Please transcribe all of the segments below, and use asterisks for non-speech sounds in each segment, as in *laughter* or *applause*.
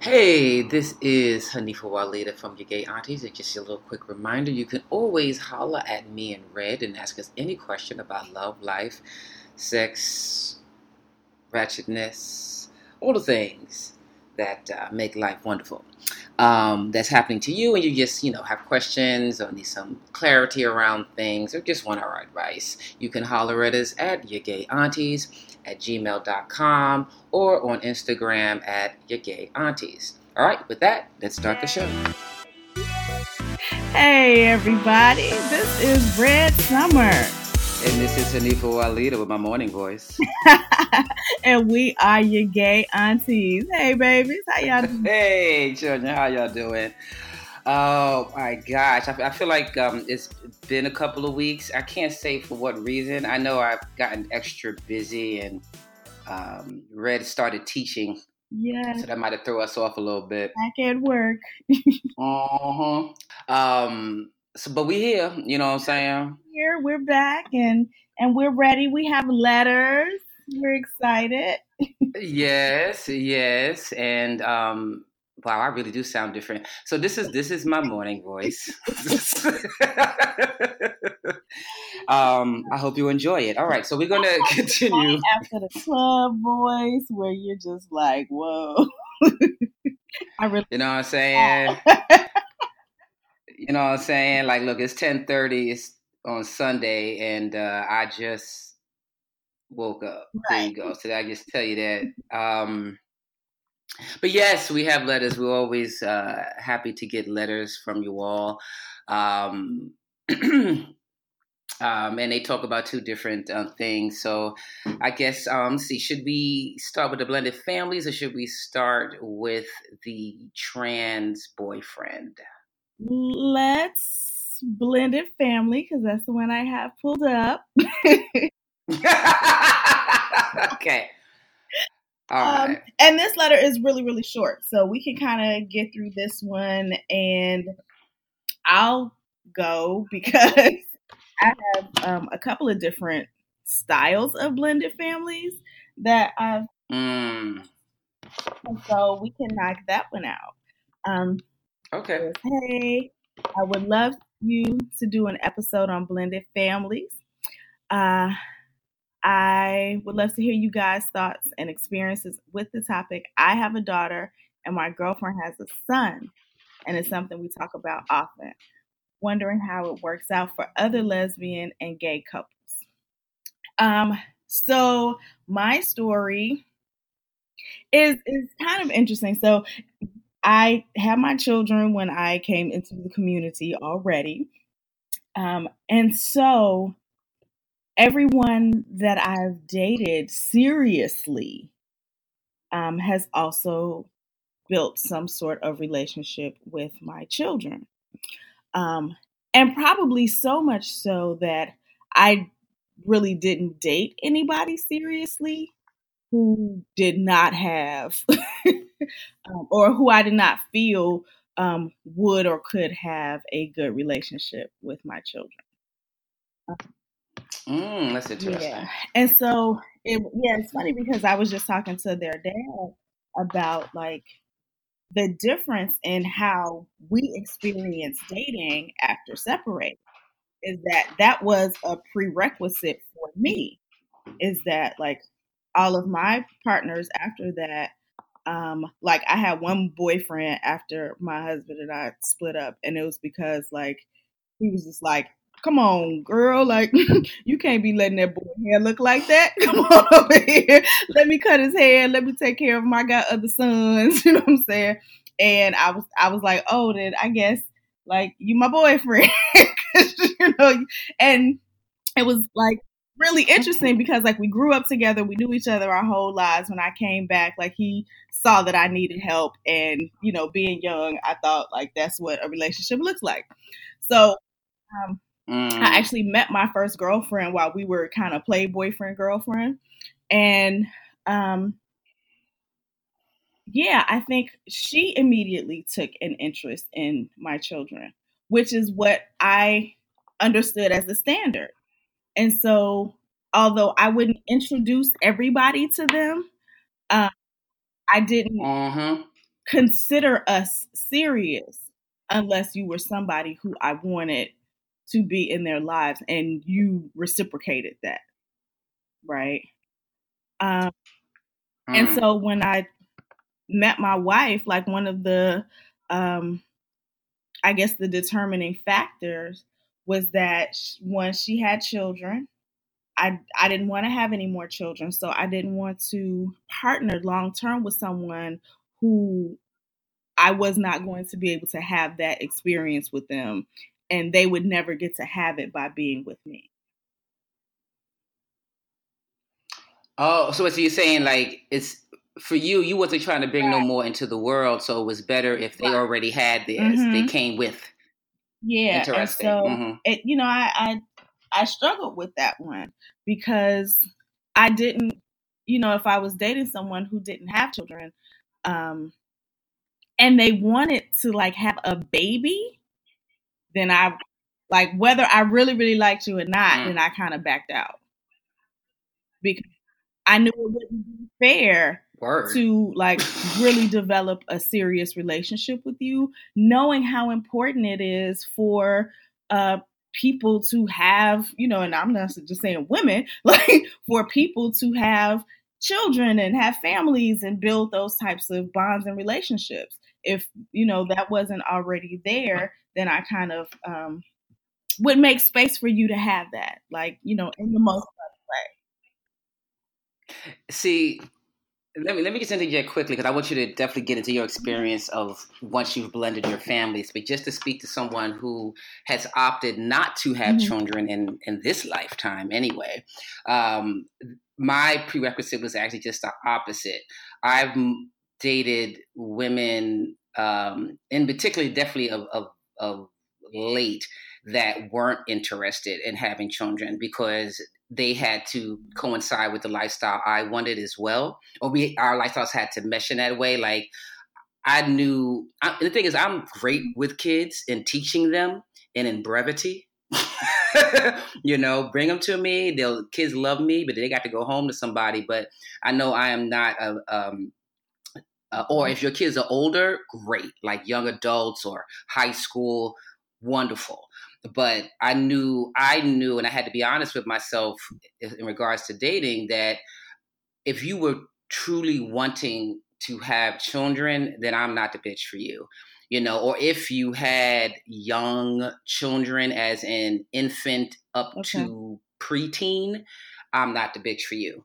Hey, this is Hanifah Walidah from Your Gay Aunties. And just a little quick reminder you can always holler at me in red and ask us any question about love, life, sex, ratchetness, all the things that uh, make life wonderful. Um, that's happening to you, and you just, you know, have questions or need some clarity around things or just want our advice. You can holler at us at Your Gay Aunties at gmail.com or on Instagram at Your Gay Aunties. All right, with that, let's start the show. Hey, everybody, this is Red Summer. And this is Hanifah Walidah with my morning voice. *laughs* and we are your gay aunties. Hey, babies, how y'all doing? Hey, children, how y'all doing? Oh my gosh, I, I feel like um, it's been a couple of weeks. I can't say for what reason. I know I've gotten extra busy and um, Red started teaching. Yeah. So that might have thrown us off a little bit. Back at work. uh-huh. *laughs* Um, so, but we here, you know what I'm saying? Here, we're back and and we're ready. We have letters. We're excited. *laughs* yes, yes. And um, wow, I really do sound different. So this is this is my morning voice. *laughs* *laughs* um, I hope you enjoy it. All right, so we're gonna *laughs* continue after the club voice, where you're just like, whoa. I really, you know what I'm saying. you know what I'm saying? Like, look, it's 10:30. It's on Sunday, and uh, I just woke up. Right. There you go. So I just tell you that. Um, but yes, we have letters. We're always uh, happy to get letters from you all. Um, *clears throat* um, and they talk about two different uh, things. So I guess, um, see, should we start with the blended families or should we start with the trans boyfriend? Let's blended family because that's the one I have pulled up. *laughs* okay. Um, and this letter is really, really short. So we can kind of get through this one and I'll go *laughs* because I have um, a couple of different styles of blended families that I've. Mm. so we can knock that one out. Um, okay. Hey, I would love you to do an episode on blended families. Uh, I would love to hear you guys' thoughts and experiences with the topic. I have a daughter, and my girlfriend has a son, and it's something we talk about often. Wondering how it works out for other lesbian and gay couples. Um, so my story is is kind of interesting. So I had my children when I came into the community already. Um, and so everyone that I've dated seriously um, has also built some sort of relationship with my children. Um, and probably so much so that I really didn't date anybody seriously who did not have, *laughs* um, or who I did not feel um, would or could have a good relationship with my children. Mm, that's interesting. Yeah. And so it yeah, it's funny because I was just talking to their dad about like the difference in how we experience dating after separating is that that was a prerequisite for me is that like all of my partners after that um like I had one boyfriend after my husband and I split up and it was because like he was just like come on, girl. Like, *laughs* you can't be letting that boy hair look like that. *laughs* Come on over here. Let me cut his hair. Let me take care of him. I got other sons. *laughs* You know what I'm saying? And I was, I was like, oh, then I guess like you my boyfriend. you know, and it was like really interesting because like we grew up together. We knew each other our whole lives. When I came back, like he saw that I needed help, and you know, being young, I thought like that's what a relationship looks like. So um, Mm. I actually met my first girlfriend while we were kind of play boyfriend girlfriend, and um, yeah, I think she immediately took an interest in my children, which is what I understood as the standard. And so, although I wouldn't introduce everybody to them, uh, I didn't. Uh-huh. consider us serious unless you were somebody who I wanted to be in their lives and you reciprocated that. Right. Um, mm. And so when I met my wife, like one of the, um, I guess the determining factors was that when she had children, I I didn't want to have any more children, so I didn't want to partner long term with someone who I was not going to be able to have that experience with them, and they would never get to have it by being with me. Oh, so what you're saying, like it's for you, you wasn't trying to bring no more into the world, so it was better if they already had theirs. Mm-hmm. They came with. Yeah, Interesting. and so mm-hmm. it, you know, I, I I struggled with that one because I didn't, you know, if I was dating someone who didn't have children, um, and they wanted to like have a baby, then I like whether I really really liked you or not, mm. then I kind of backed out because I knew it wouldn't be fair Word. to like really develop a serious relationship with you, knowing how important it is for uh, people to have, you know, and I'm not just saying women, *laughs* like for people to have children and have families and build those types of bonds and relationships. If, you know, that wasn't already there, then I kind of um, would make space for you to have that, like, you know, in the most way. See, let me let me get into that quickly because I want you to definitely get into your experience of once you've blended your families. But just to speak to someone who has opted not to have mm-hmm. children in in this lifetime, anyway, um, my prerequisite was actually just the opposite. I've dated women, um, in particular, definitely of, of, of late that weren't interested in having children because they had to coincide with the lifestyle I wanted as well, or we our lifestyles had to mesh in that way. Like I knew I, the thing is, I'm great with kids and teaching them and in brevity. *laughs* you know, bring them to me. They'll kids love me, but they got to go home to somebody. But I know I am not a. Um, uh, or if your kids are older, great, like young adults or high school, wonderful but I knew I knew, and I had to be honest with myself in regards to dating that if you were truly wanting to have children, then I'm not the bitch for you. You know, or if you had young children, as an infant up okay. to preteen, I'm not the bitch for you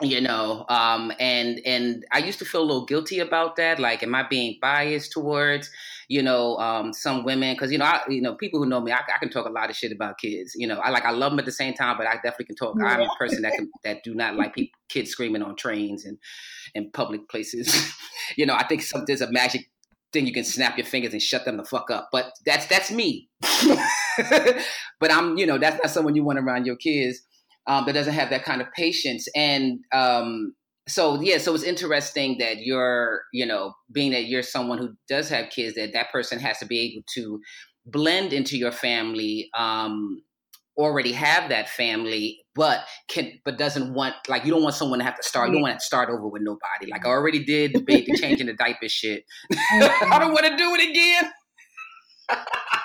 you know um and and i used to feel a little guilty about that like am i being biased towards you know um some women? Because you know i you know people who know me I, I, can talk a lot of shit about kids you know i like i love them at the same time but i definitely can talk yeah. i'm a person that *laughs* can that do not like people kids screaming on trains and and public places. *laughs* You know i think some, there's a magic thing you can snap your fingers and shut them the fuck up but that's that's me. *laughs* But i'm you know that's not someone you want around your kids um, that doesn't have that kind of patience. And um, so, yeah, so it's interesting that you're, you know, being that you're someone who does have kids, that that person has to be able to blend into your family. Um, already have that family but can but doesn't want like you don't want someone to have to start you don't want to start over with nobody. Like i already did the baby changing the diaper shit. *laughs* I don't want to do it again *laughs*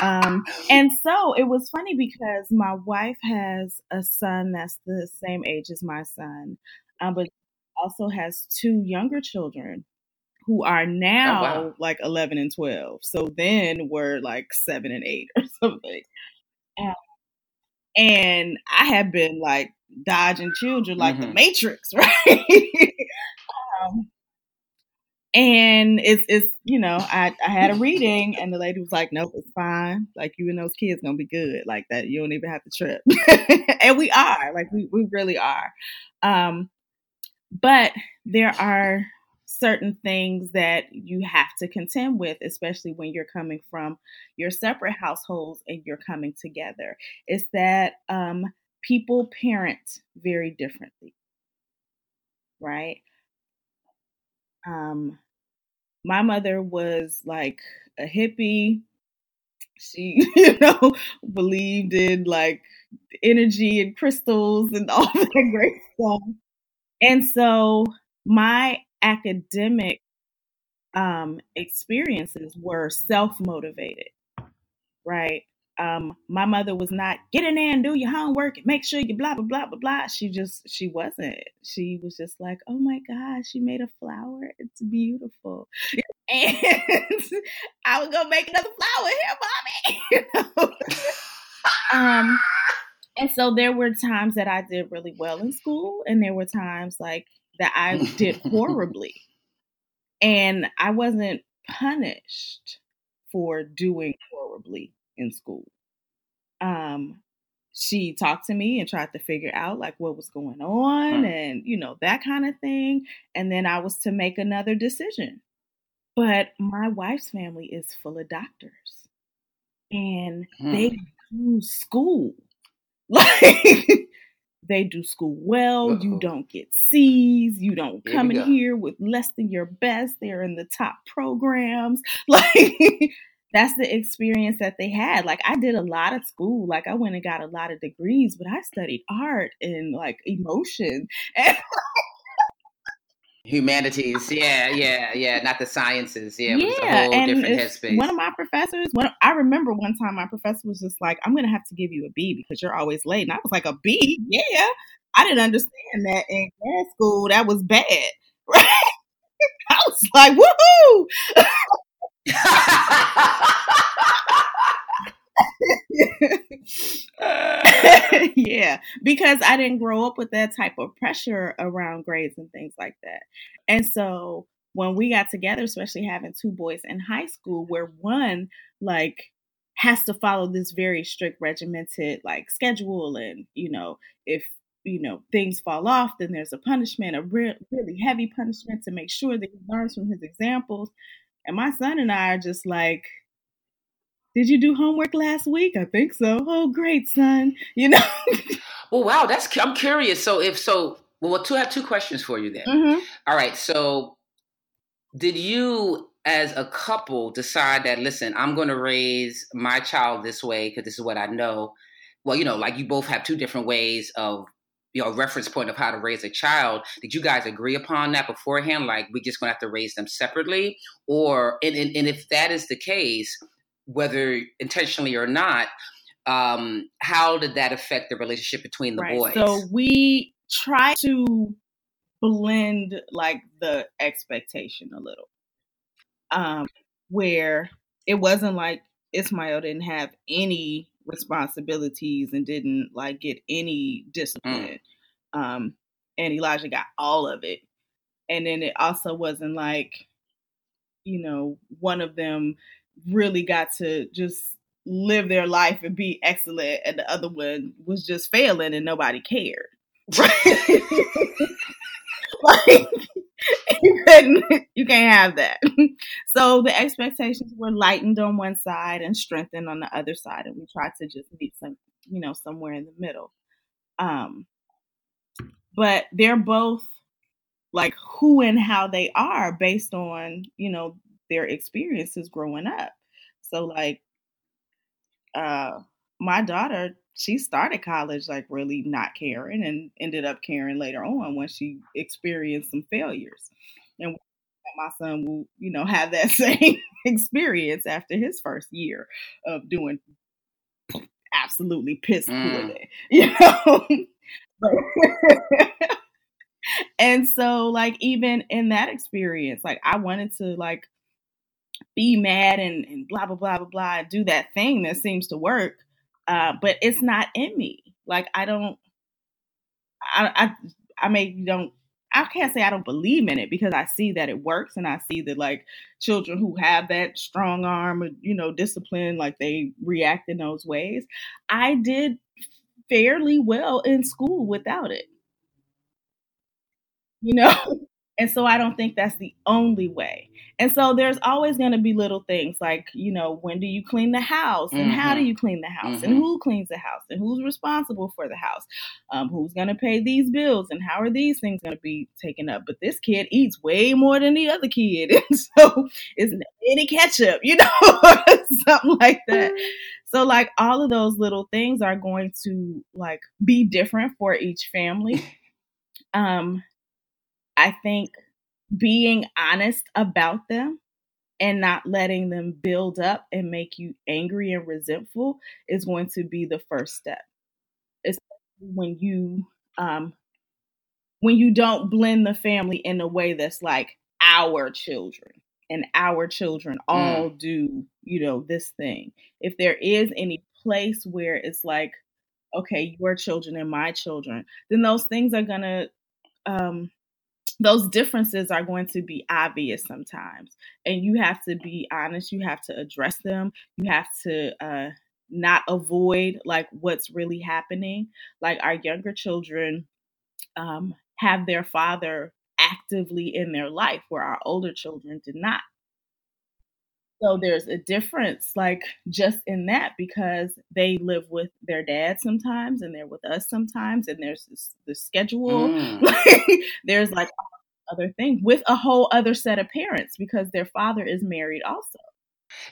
um, and so it was funny because my wife has a son that's the same age as my son, um, but also has two younger children who are now oh, wow. like 11 and 12. So then we're like seven and eight or *laughs* something. Um, and I have been like dodging children like mm-hmm. the Matrix, *laughs* right? um, and it's it's you know I I had a reading and the lady was like, nope, it's fine. Like you and those kids gonna be good. Like that, you don't even have to trip. *laughs* and we are like we we really are. Um, but there are certain things that you have to contend with, especially when you're coming from your separate households and you're coming together. Is that um, people parent very differently, right? Um, my mother was like a hippie. She, *laughs* you know, believed in like energy and crystals and all *laughs* that great stuff. And so my academic um, experiences were self motivated, right? Um, my mother was not get in there and do your homework and make sure you blah blah blah blah blah. She just she wasn't. She was just like, oh my gosh, she made a flower. It's beautiful. *laughs* And *laughs* I would go make another flower here, mommy. *laughs* You know? um, and so there were times that I did really well in school, and there were times like that I did horribly. And I wasn't punished for doing horribly in school. Um, she talked to me and tried to figure out like what was going on and you know that kind of thing and then i was to make another decision but my wife's family is full of doctors and hmm. they do school *laughs* like they do school well. Uh-oh. You don't get C's. You don't come in here with less than your best. They're in the top programs. *laughs* Like that's the experience that they had. Like I did a lot of school. Like I went and got a lot of degrees, but I studied art and like emotion. And *laughs* Humanities, yeah, yeah, yeah, not the sciences, yeah, yeah, and different headspace. One of my professors, one I remember one time my professor was just like, "I'm going to have to give you a B because you're always late," and I was like, "A B? Yeah." I didn't understand that in grad school that was bad, right? *laughs* I was like, "Woohoo!" *laughs* *laughs* yeah, because I didn't grow up with that type of pressure around grades and things like that. And so when we got together, especially having two boys in high school, where one like has to follow this very strict regimented like schedule and you know if you know things fall off then there's a punishment a re- really heavy punishment to make sure that he learns from his examples and my son and i are just like did you do homework last week? I think so. Oh, great, son. *laughs* You know. well, wow, that's I'm curious. So if so, well, two I have two questions for you then. Mm-hmm. All right. So, did you, as a couple, decide that listen, I'm going to raise my child this way because this is what I know? Well, you know, like you both have two different ways of you know reference point of how to raise a child did you guys agree upon that beforehand like we're just gonna have to raise them separately or and, and, and if that is the case whether intentionally or not, um, how did that affect the relationship between the right. boys? So we try to blend like the expectation a little, um, where it wasn't like Ismael didn't have any responsibilities and didn't like get any discipline, mm. um, and Elijah got all of it, and then it also wasn't like, you know, one of them really got to just live their life and be excellent, and the other one was just failing and nobody cared. Right? *laughs* *laughs* like you couldn't, you can't have that. *laughs* So the expectations were lightened on one side and strengthened on the other side, and we tried to just meet some, you know, somewhere in the middle. Um, but they're both like who and how they are based on you know their experiences growing up. So like uh my daughter, she started college like really not caring and ended up caring later on when she experienced some failures. And my son will, you know, *laughs* have that *laughs* same experience after his first year of doing absolutely piss poorly, mm. *laughs* you know. and so like even in that experience, like I wanted to like be mad and, and blah blah blah blah blah do that thing that seems to work uh, but it's not in me like i don't i i, I may don't I can't say I don't believe in it because I see that it works and I see that like children who have that strong arm, you know, discipline, like they react in those ways. I did fairly well in school without it. You know, *laughs* and so I don't think that's the only way. And so there's always going to be little things like, you know, when do you clean the house and mm-hmm. how do mm-hmm. you clean the house mm-hmm. and who cleans the house and who's responsible for the house? Um, who's going to pay these bills and how are these things going to be taken up? But this kid eats way more than the other kid. *laughs* And so it's any ketchup, you *laughs* know, something like that. So like all of those little things are going to like be different for each family. *laughs* Um, I think being honest about them and not letting them build up and make you angry and resentful is going to be the first step. Especially when you um, when you don't blend the family in a way that's like our children and our children all mm. do, you know, this thing. If there is any place where it's like, okay, your children and my children, then those things are gonna um those differences are going to be obvious sometimes and you have to be honest you have to address them you have to uh not avoid like what's really happening like our younger children um have their father actively in their life where our older children did not. So there's a difference, like just in that, because they live with their dad sometimes and they're with us sometimes, and there's this, the schedule. Mm. *laughs* there's like other things with a whole other set of parents because their father is married also.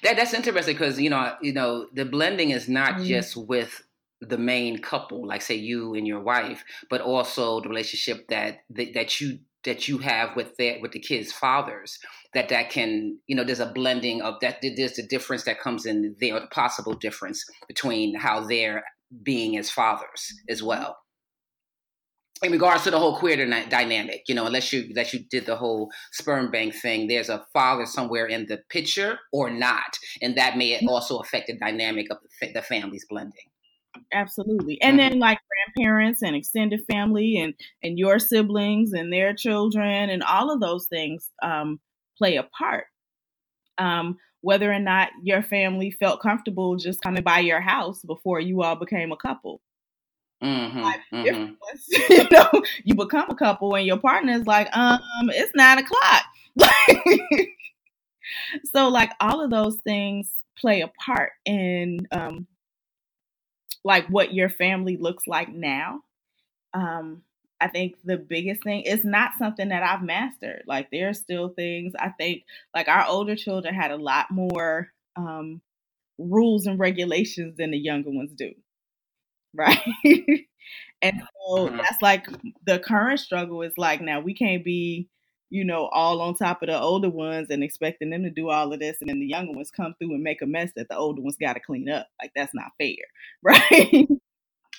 That that's interesting because you know you know the blending is not mm. just with the main couple, like say you and your wife, but also the relationship that that, that you that you have with that with the kids' fathers. That that can you know there's a blending of that. There's the difference that comes in there, the possible difference between how they're being as fathers as well. In regards to the whole queer dynamic, you know, unless you that you did the whole sperm bank thing, there's a father somewhere in the picture or not, and that may mm-hmm. also affect the dynamic of the, the families blending. Absolutely. And mm-hmm. then like grandparents and extended family and and your siblings and their children and all of those things um, play a part. Um, whether or not your family felt comfortable just coming by your house before you all became a couple. Mm-hmm, mm-hmm. *laughs* you know, you become a couple and your partner is like, um, it's nine o'clock. *laughs* so like all of those things play a part in um, like what your family looks like now. Um, I think the biggest thing is not something that I've mastered. Like there are still things I think like our older children had a lot more um, rules and regulations than the younger ones do. *laughs* Right. and so mm-hmm. that's like the current struggle is like now we can't be you know, all on top of the older ones and expecting them to do all of this. And then the younger ones come through and make a mess that the older ones got to clean up. Like, that's not fair. *laughs* Right.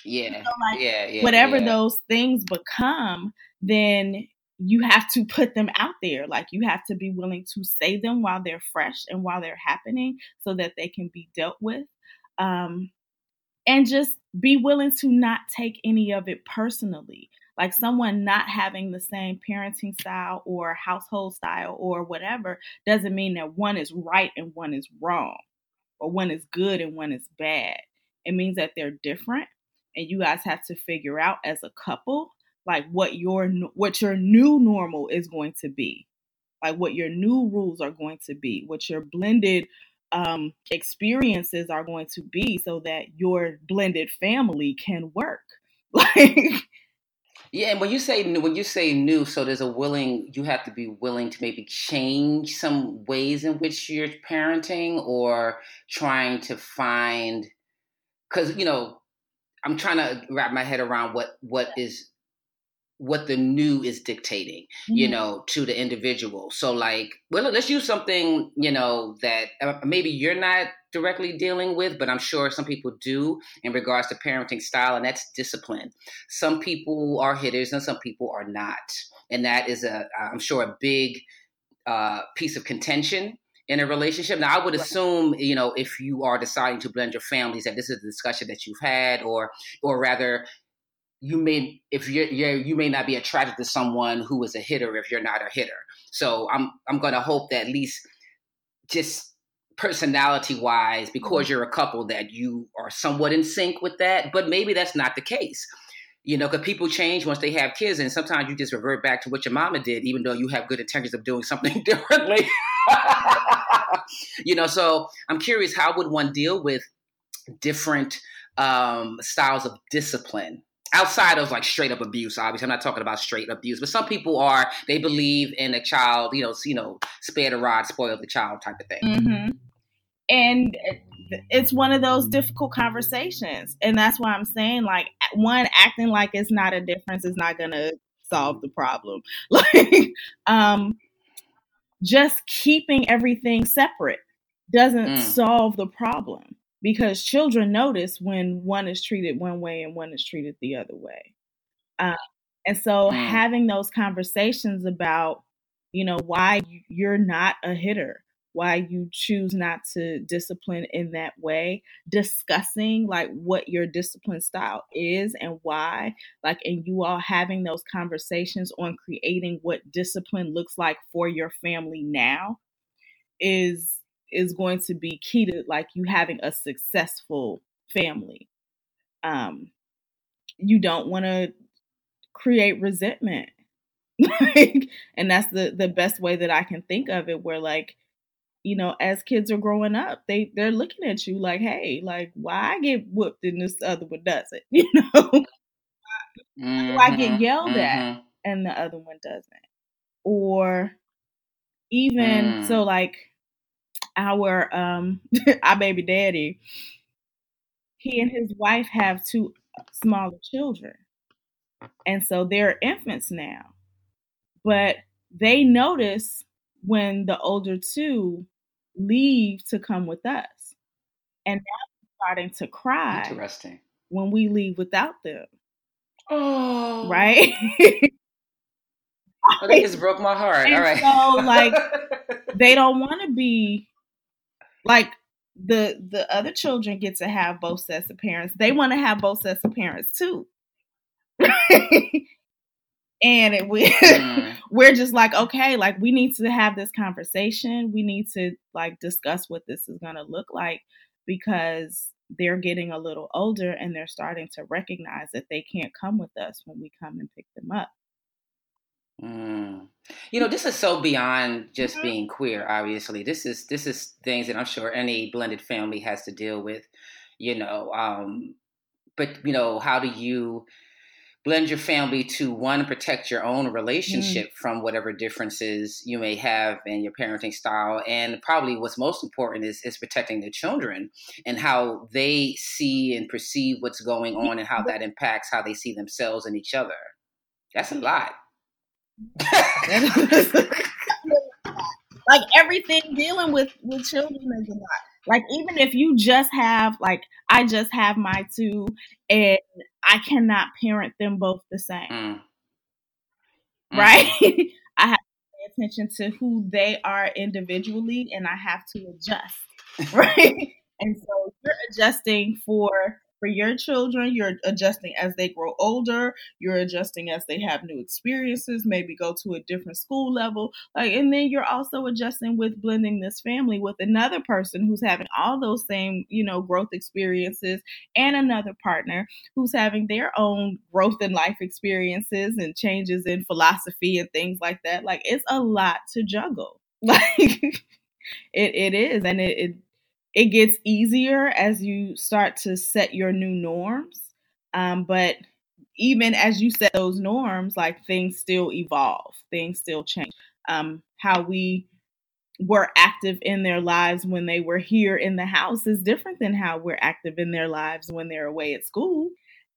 Yeah. like, yeah. Yeah. Whatever yeah. those things become, then you have to put them out there. Like, you have to be willing to say them while they're fresh and while they're happening so that they can be dealt with. Um, and just be willing to not take any of it personally like someone not having the same parenting style or household style or whatever doesn't mean that one is right and one is wrong or one is good and one is bad. It means that they're different and you guys have to figure out as a couple like what your what your new normal is going to be. Like what your new rules are going to be, what your blended um, experiences are going to be so that your blended family can work. *laughs* Like yeah, and when you say new, when you say new, so there's a willing, you have to be willing to maybe change some ways in which you're parenting or trying to find, because you know, I'm trying to wrap my head around what what is what the new is dictating, mm-hmm. you know, to the individual. So, like, well, let's use something, you know, that uh, maybe you're not directly dealing with, but I'm sure some people do in regards to parenting style, and that's discipline. Some people are hitters and some people are not. And that is a, I'm sure, a big uh, piece of contention in a relationship. Now, I would assume, you know, if you are deciding to blend your families, that this is a discussion that you've had, or, or rather, you may if you're, you're, you may not be attracted to someone who is a hitter if you're not a hitter. So I'm I'm gonna hope that at least just personality wise, because mm-hmm. you're a couple, that you are somewhat in sync with that. But maybe that's not the case. You know, because people change once they have kids, and sometimes you just revert back to what your mama did, even though you have good intentions of doing something *laughs* differently. you know, so I'm curious, how would one deal with different um, styles of discipline outside of like straight up abuse obviously i'm not talking about straight abuse but some people are they believe in a child you know you know spare the rod spoil the child type of thing mm-hmm. And it's one of those difficult conversations and that's why i'm saying like one acting like it's not a difference is not gonna solve the problem *laughs* like um just keeping everything separate doesn't mm. solve the problem because children notice when one is treated one way and one is treated the other way. Uh, and so mm. having those conversations about, you know, why you're not a hitter, why you choose not to discipline in that way, discussing like what your discipline style is and why, like, and you all having those conversations on creating what discipline looks like for your family now is is going to be key to like you having a successful family. Um, you don't want to create resentment. *laughs* like, and that's the the best way that I can think of it where like you know, as kids are growing up, they they're looking at you like, hey, like why I get whooped and this other one doesn't, *laughs* you know? mm-hmm, I get yelled mm-hmm. at and the other one doesn't? Or even mm. so like our um *laughs* our baby daddy, he and his wife have two smaller children. And so they're infants now. But they notice when the older two leave to come with us. And now starting to cry. Interesting. When we leave without them. Oh. Right? that just *laughs* broke my heart. And All right. So like *laughs* they don't want to be like the the other children get to have both sets of parents. They want to have both sets of parents too. *laughs* and it we mm. *laughs* we're just like okay like we need to have this conversation we need to like discuss what this is going to look like because they're getting a little older and they're starting to recognize that they can't come with us when we come and pick them up mm. you know this is so beyond just mm-hmm. being queer obviously this is this is things that i'm sure any blended family has to deal with you know um but you know how do you blend your family to one protect your own relationship mm. from whatever differences you may have in your parenting style and probably what's most important is is protecting the children and how they see and perceive what's going on and how that impacts how they see themselves and each other. That's a lot. *laughs* Like everything dealing with with children is a lot. Like even if you just have like I just have my two and I cannot parent them both the same. Mm. Right? Mm-hmm. *laughs* I have to pay attention to who they are individually and I have to adjust. *laughs* Right? and so you're adjusting for for your children, you're adjusting as they grow older, you're adjusting as they have new experiences, maybe go to a different school level. Like and then you're also adjusting with blending this family with another person who's having all those same, you know, growth experiences and another partner who's having their own growth in life experiences and changes in philosophy and things like that. Like it's a lot to juggle. *laughs* Like it, it is and it, it it gets easier as you start to set your new norms. Um, but even as you set those norms, like things still evolve, things still change. Um, how we were active in their lives when they were here in the house is different than how we're active in their lives when they're away at school.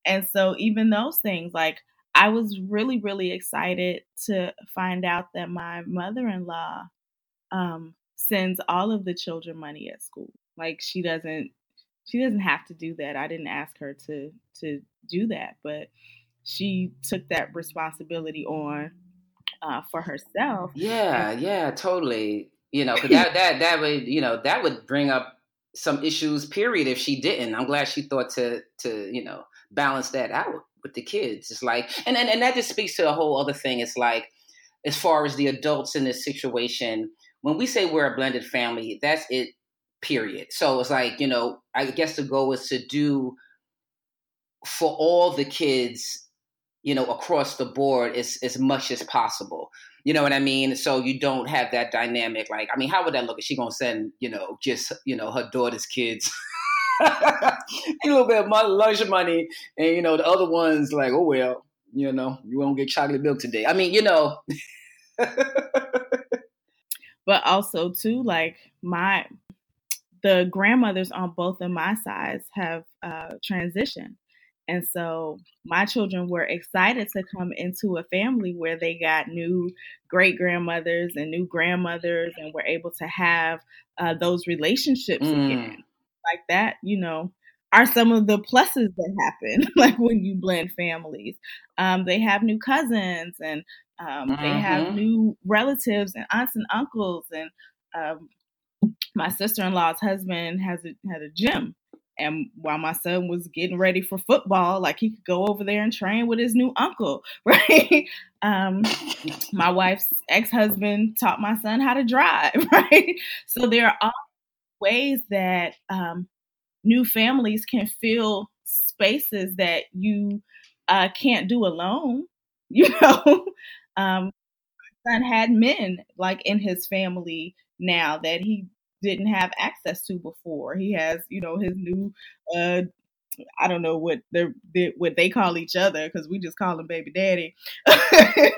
And so, even those things, like I was really, really excited to find out that my mother in law um, sends all of the children money at school. Like she doesn't she doesn't have to do that. I didn't ask her to to do that, but she took that responsibility on uh, for herself. Yeah, yeah, totally. You know, that *laughs* that that would you know that would bring up some issues. Period. If she didn't, I'm glad she thought to to you know balance that out with the kids. It's like, and and, and that just speaks to a whole other thing. It's like, as far as the adults in this situation, when we say we're a blended family, that's it period. So it's like, you know, I guess the goal is to do for all the kids, you know, across the board as, as much as possible. You know what I mean? So you don't have that dynamic. Like, I mean, how would that look? Is she gonna send, you know, just, you know, her daughter's kids *laughs* a little bit of money, lunch money, and you know, the other ones like, oh well, you know, you won't get chocolate milk today. I mean, you know. *laughs* but also too, like my the grandmothers on both of my sides have uh, transitioned. And so my children were excited to come into a family where they got new great grandmothers and new grandmothers and were able to have uh, those relationships mm. again. Like that, you know, are some of the pluses that happen, *laughs* like when you blend families. Um, they have new cousins and um, mm-hmm. they have mm-hmm. new relatives and aunts and uncles. And um, my sister in law's husband has a, had a gym. And while my son was getting ready for football, like he could go over there and train with his new uncle, *laughs* right? Um, my wife's ex husband taught my son how to drive, *laughs* right? So there are all ways that um, new families can fill spaces that you uh, can't do alone. *laughs* You know, um, my son had men like in his family now that he didn't have access to before. He has, you know, his new uh I don't know what they what they call each other because we just call him baby daddy. *laughs*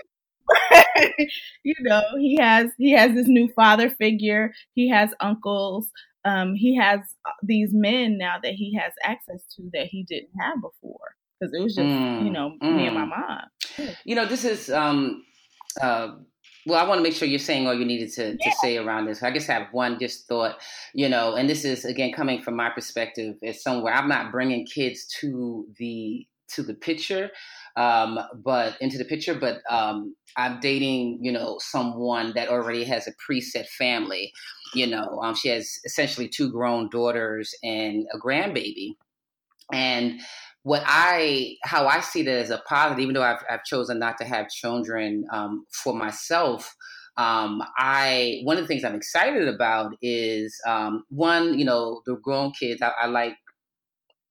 you know, he has he has this new father figure. He has uncles. Um, he has uh, these men now that he has access to that he didn't have before because it was just mm, you know mm. me and my mm. mom. You know, this is um, uh, well, I want to make sure you're saying all you needed to, yeah. say around this. I just have one just thought, you know, and this is again coming from my perspective as somewhere I'm not bringing kids to the to the picture, um, but into the picture, but um, I'm dating, you know, someone that already has a preset family. You know, um, she has essentially two grown daughters and a grandbaby, and what I how I see that as a positive, even though I've, I've chosen not to have children um, for myself. Um, I one of the things I'm excited about is um, one, you know, the grown kids. I, I like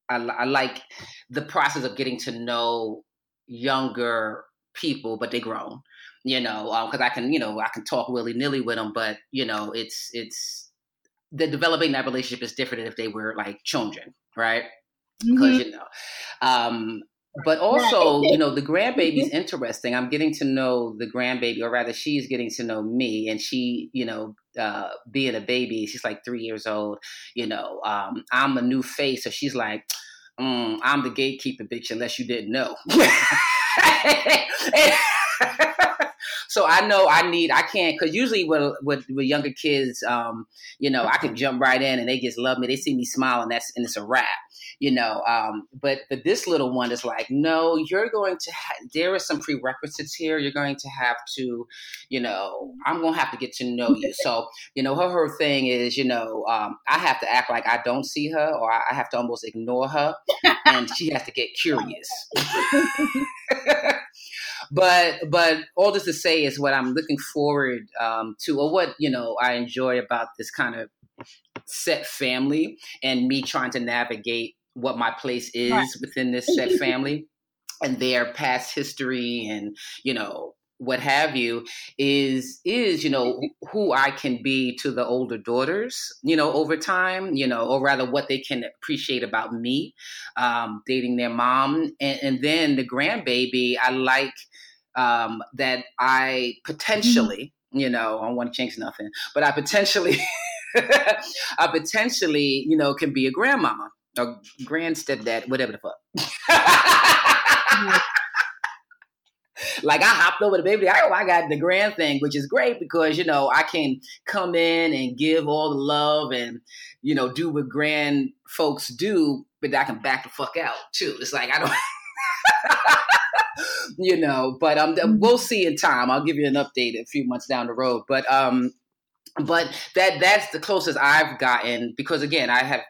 I, I, like the process of getting to know younger people, but they grown. You know, because um, I can, you know, I can talk willy nilly with them, but you know, it's it's the developing that relationship is different than if they were like children, right? Because mm-hmm. you know um, but also you know the grandbaby's mm-hmm. interesting i'm getting to know the grandbaby or rather she's getting to know me and she you know uh, being a baby she's like three years old you know um, i'm a new face so she's like mm, i'm the gatekeeper bitch unless you didn't know *laughs* so I know I need I can't because usually with, with, with younger kids, um, you know, I can jump right in and they just love me. They see me smiling, that's and it's a wrap you know. Um, but but this little one is like, no, you're going to. Ha- there are some prerequisites here. You're going to have to, you know, I'm going to have to get to know you. So you know, her her thing is, you know, um, I have to act like I don't see her, or I have to almost ignore her, and she has to get curious. *laughs* but but all this to say is what I'm looking forward um, to, or what you know I enjoy about this kind of set family and me trying to navigate what my place is right. within this set family and their past history and you know what have you is is you know who I can be to the older daughters you know over time you know or rather what they can appreciate about me um, dating their mom. And, and then the grandbaby I like um, that I potentially you know I don't want to change nothing but I potentially *laughs* I potentially you know can be a grandmama a grand stepdad, whatever the fuck. *laughs* like I hopped over the baby. I, I got the grand thing, which is great because you know I can come in and give all the love and you know do what grand folks do, but I can back the fuck out too. It's like I don't. *laughs* you know, but um, mm-hmm. we'll see in time. I'll give you an update a few months down the road. But um, but that that's the closest I've gotten because again, I have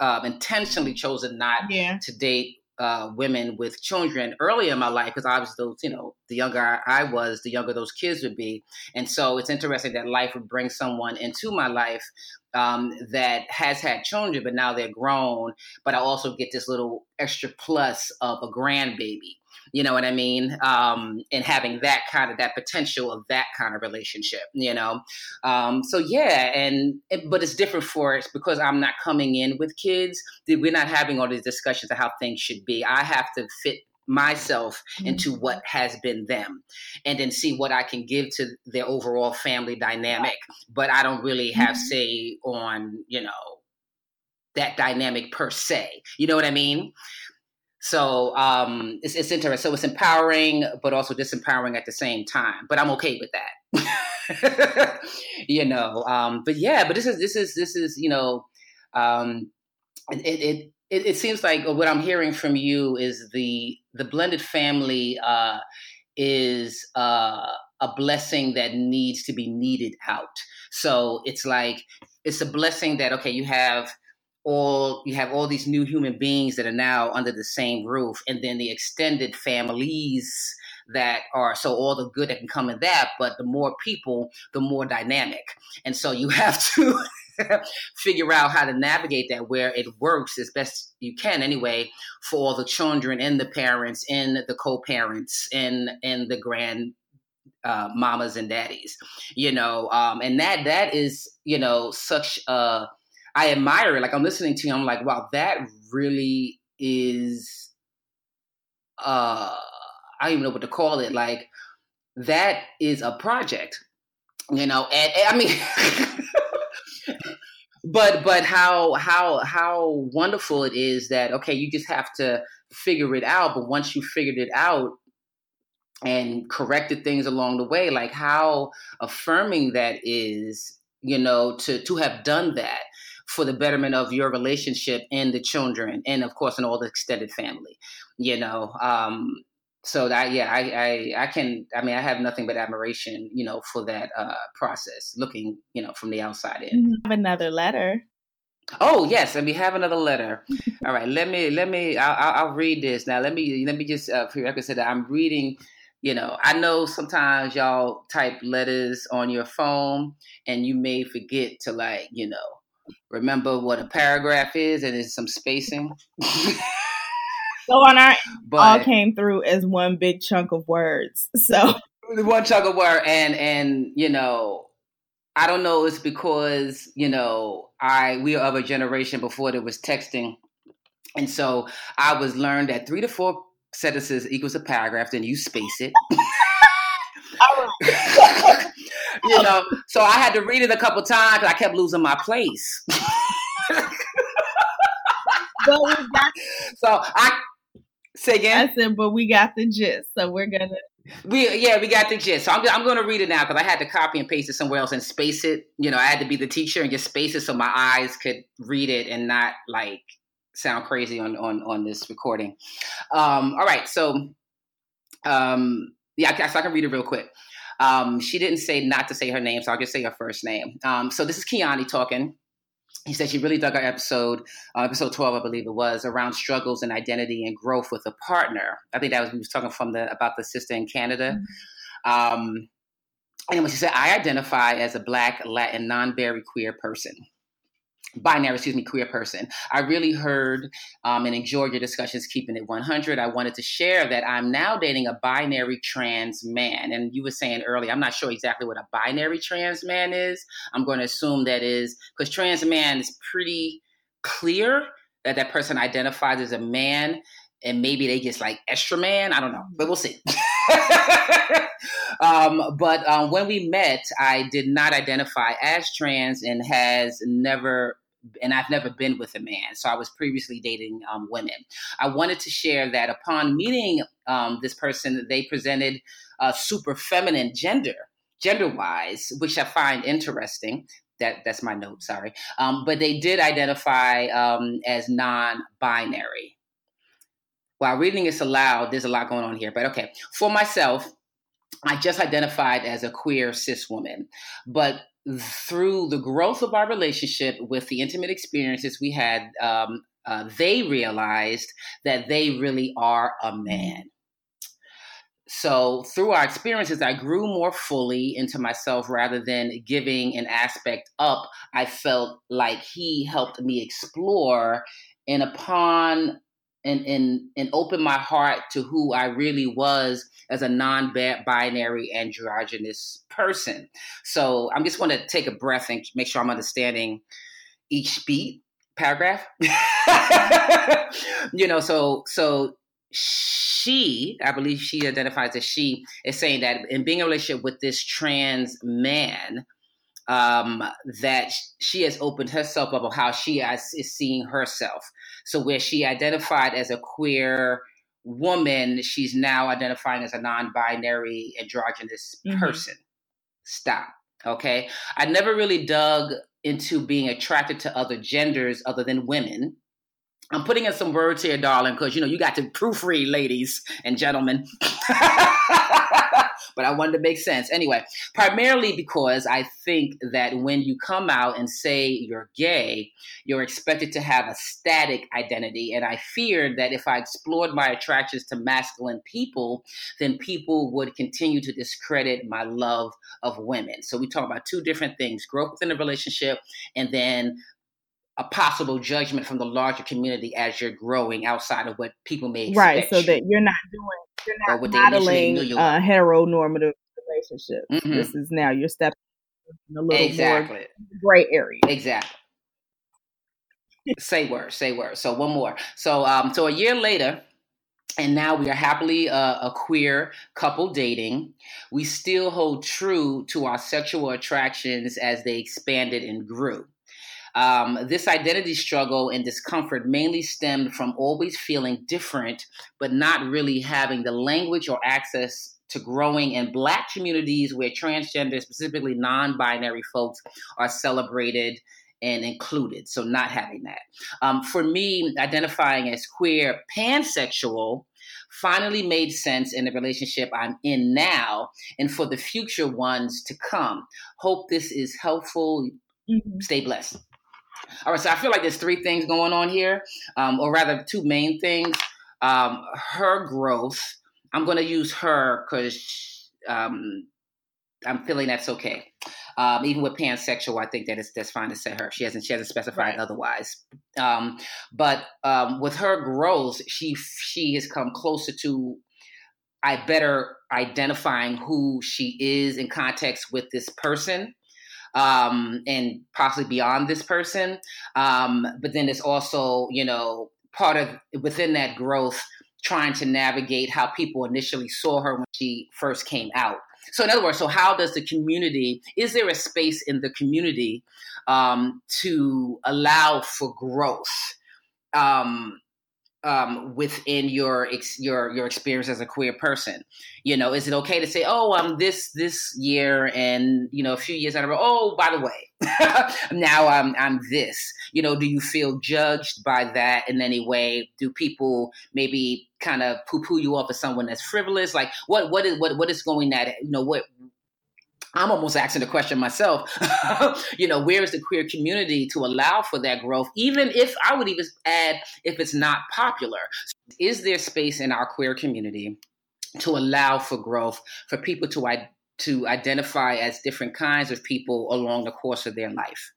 um, intentionally chosen not yeah. to date uh, women with children early in my life because obviously those you know the younger I was the younger those kids would be and so it's interesting that life would bring someone into my life um, that has had children but now they're grown but I also get this little extra plus of a grandbaby you know what I mean? Um, and having that kind of that potential of that kind of relationship, you know. Um, so yeah, and it, but it's different for us because I'm not coming in with kids. We're not having all these discussions of how things should be. I have to fit myself mm-hmm. into what has been them and then see what I can give to their overall family dynamic. But I don't really have mm-hmm. say on, you know, that dynamic per se. You know what I mean? So um, it's, it's interesting. So it's empowering, but also disempowering at the same time. But I'm okay with that. *laughs* you know. Um, but yeah, but this is this is this is you know, um, it, it it it seems like what I'm hearing from you is the the blended family uh, is uh, a blessing that needs to be needed out. So it's like it's a blessing that okay, you have all you have all these new human beings that are now under the same roof and then the extended families that are so all the good that can come in that but the more people the more dynamic. And so you *laughs* have to *laughs* figure out how to navigate that where it works as best you can anyway for all the children and the parents and the co-parents and and the grand uh, mamas and daddies you know um, and that that is you know such a I admire it. Like I'm listening to you, I'm like, wow, that really is uh I don't even know what to call it. Like that is a project. You know, and, and I mean *laughs* but but how how how wonderful it is that okay, you just have to figure it out, but once you figured it out, and corrected things along the way like how affirming that is you know to to have done that for the betterment of your relationship and the children, and of course, and all the extended family. You know, um, so that yeah, I, I I can I mean I have nothing but admiration, you know, for that uh, process. Looking, you know, from the outside in. Have another letter. Oh yes, and we have another letter. All right, let me let me I'll, I'll read this now. Let me let me just uh, prerequisite that I'm reading. You know, I know sometimes y'all type letters on your phone, and you may forget to like you know remember what a paragraph is and it's some spacing. so on our *laughs* but, all came through as one big chunk of words. So *laughs* one chunk of word and and you know I don't know it's because you know I we are of a generation before there was texting and so I was learned that three to four sentences equals a paragraph then you space it *laughs* oh. You know, so I had to read it a couple times. I kept losing my place. *laughs* but we got. So I say again. I said, but we got the gist, so we're gonna. We yeah, we got the gist. So I'm I'm going to read it now because I had to copy and paste it somewhere else and space it. You know, I had to be the teacher and just space it so my eyes could read it and not like sound crazy on on on this recording. Um, all right, so um, yeah, so I can read it real quick. Um, she didn't say not to say her name, so I'll just say her first name. Um, so this is Kiani talking. He said she really dug our episode, uh, episode 12, I believe it was, around struggles and identity and growth with a partner. I think that was, we was talking from the, about the sister in Canada. Mm-hmm. Um, anyway, she said, I identify as a Black, Latin, non-binary queer person binary, excuse me, queer person. I really heard um, and enjoyed your discussions keeping it 100. I wanted to share that I'm now dating a binary trans man. And you were saying earlier, I'm not sure exactly what a binary trans man is. I'm going to assume that is because trans man is pretty clear that that person identifies as a man and maybe they just like extra man. I don't know, but we'll see. *laughs* um, but um, when we met, I did not identify as trans and has never and I've never been with a man. So I was previously dating um, women. I wanted to share that upon meeting um, this person, they presented a super feminine gender, gender wise, which I find interesting. That that's my note. Sorry, um, but they did identify um, as non-binary. While reading this aloud, there's a lot going on here, but okay. For myself, I just identified as a queer cis woman, but through the growth of our relationship with the intimate experiences we had, um, uh, they realized that they really are a man. So, through our experiences, I grew more fully into myself rather than giving an aspect up. I felt like he helped me explore, and upon and and and open my heart to who I really was as a non-binary androgynous person. So I'm just going to take a breath and make sure I'm understanding each beat paragraph. *laughs* you know, so so she, I believe she identifies as she, is saying that in being in a relationship with this trans man, um, that she has opened herself up of how she is, is seeing herself. So where she identified as a queer woman, she's now identifying as a non-binary androgynous mm-hmm. person. Stop. Okay. I never really dug into being attracted to other genders other than women. I'm putting in some words here, darling, because you know you got to proofread, ladies and gentlemen. *laughs* but I wanted to make sense. Anyway, primarily because I think that when you come out and say you're gay, you're expected to have a static identity. And I feared that if I explored my attractions to masculine people, then people would continue to discredit my love of women. So we talk about two different things growth within a relationship and then a possible judgment from the larger community as you're growing outside of what people may expect. Right, so that you're not doing, you're not modeling uh, heteronormative relationships. Mm-hmm. This is now you're stepping in a little exactly. more gray area. Exactly. say word, say word. So one more. So um, so a year later, and now we are happily uh, a queer couple dating. We still hold true to our sexual attractions as they expanded and grew. Um, this identity struggle and discomfort mainly stemmed from always feeling different, but not really having the language or access to growing in Black communities where transgender, specifically non binary folks, are celebrated and included. So, not having that. Um, for me, identifying as queer, pansexual, finally made sense in the relationship I'm in now and for the future ones to come. Hope this is helpful. Mm-hmm. Stay blessed. All right, so I feel like there's three things going on here, um, or rather, two main things. Um, her growth. I'm going to use her because um, I'm feeling that's okay. Um, even with pansexual, I think that it's that's fine to say her. She hasn't she hasn't specified right. otherwise. Um, but um, with her growth, she she has come closer to I better identifying who she is in context with this person um, and possibly beyond this person. Um, but then it's also, you know, part of within that growth, trying to navigate how people initially saw her when she first came out. So, in other words, so how does the community? Is there a space in the community um, to allow for growth? Um, um, within your ex- your your experience as a queer person. You know, is it okay to say, "Oh, I'm this this year," and you know, a few years out of it, oh, by the way, *laughs* now I'm I'm this. You know, do you feel judged by that in any way? Do people maybe kind of poo poo you off as someone that's frivolous? Like, what what is what what is going that you know what I'm almost asking the question myself, *laughs* you know, where is the queer community to allow for that growth? Even if I would even add, if it's not popular, is there space in our queer community to allow for growth for people to, to identify as different kinds of people along the course of their life?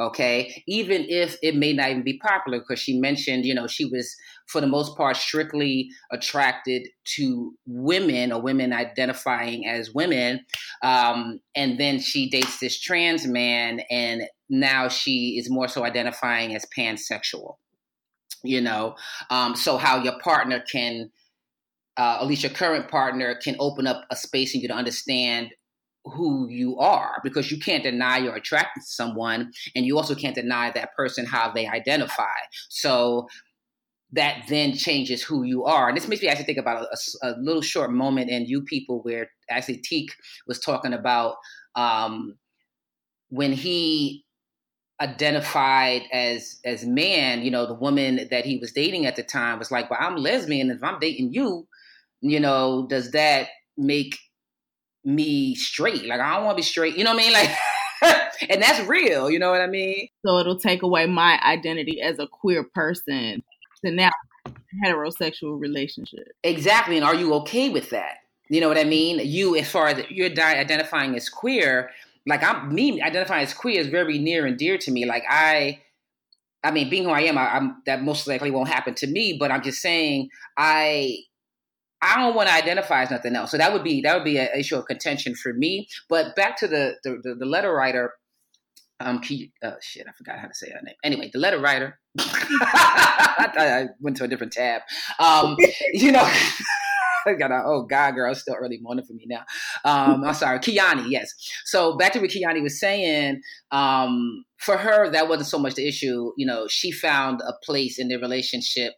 Okay? Even if it may not even be popular because she mentioned you know she was for the most part strictly attracted to women or women identifying as women um, and then she dates this trans man and now she is more so identifying as pansexual you know? Um, so how your partner can uh, at least your current partner can open up a space in you to understand who you are because you can't deny you're attracted to someone and you also can't deny that person how they identify. So that then changes who you are. And this makes me actually think about a, a little short moment in you people where actually teak was talking about um, when he identified as as man you know the woman that he was dating at the time was like well i'm lesbian if i'm dating you you know does that make me straight. Like I don't want to be straight. You know what I mean? Like, *laughs* and that's real. You know what I mean? So it'll take away my identity as a queer person to now heterosexual relationship. Exactly. And are you okay with that? You know what I mean? You, as far as you're identifying as queer, like I'm me identifying as queer is very near and dear to me. Like I. I mean, being who I am, I, am that most likely won't happen to me. But I'm just saying, I I don't want to identify as nothing else. So that would be that would be an issue of contention for me. But back to the the, the, the letter writer. Um, you, oh shit, I forgot how to say her name. Anyway, the letter writer. *laughs* I, I went to a different tab. Um, you know. *laughs* I got a, oh God, girl, it's still early morning for me now. Um, I'm sorry, Kiani, yes. So back to what Kiani was saying. Um, for her, that wasn't so much the issue. You know, she found a place in the relationship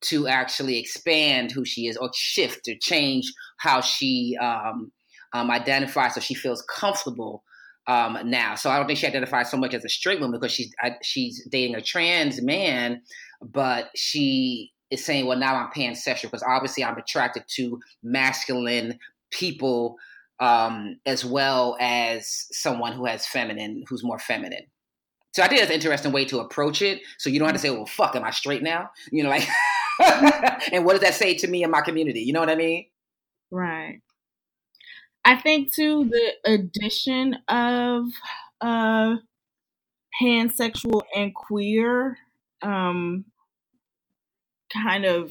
to actually expand who she is or shift or change how she um, um, identifies so she feels comfortable um, now. So I don't think she identifies so much as a straight woman because she's I, she's dating a trans man, but she is saying, well, now I'm pansexual because obviously I'm attracted to masculine people um, as well as someone who has feminine, who's more feminine. So I think that's an interesting way to approach it. So you don't have to say, well, fuck, am I straight now? You know, like, *laughs* *laughs* and what does that say to me in my community? You know what I mean? Right. I think too the addition of uh pansexual and queer um kind of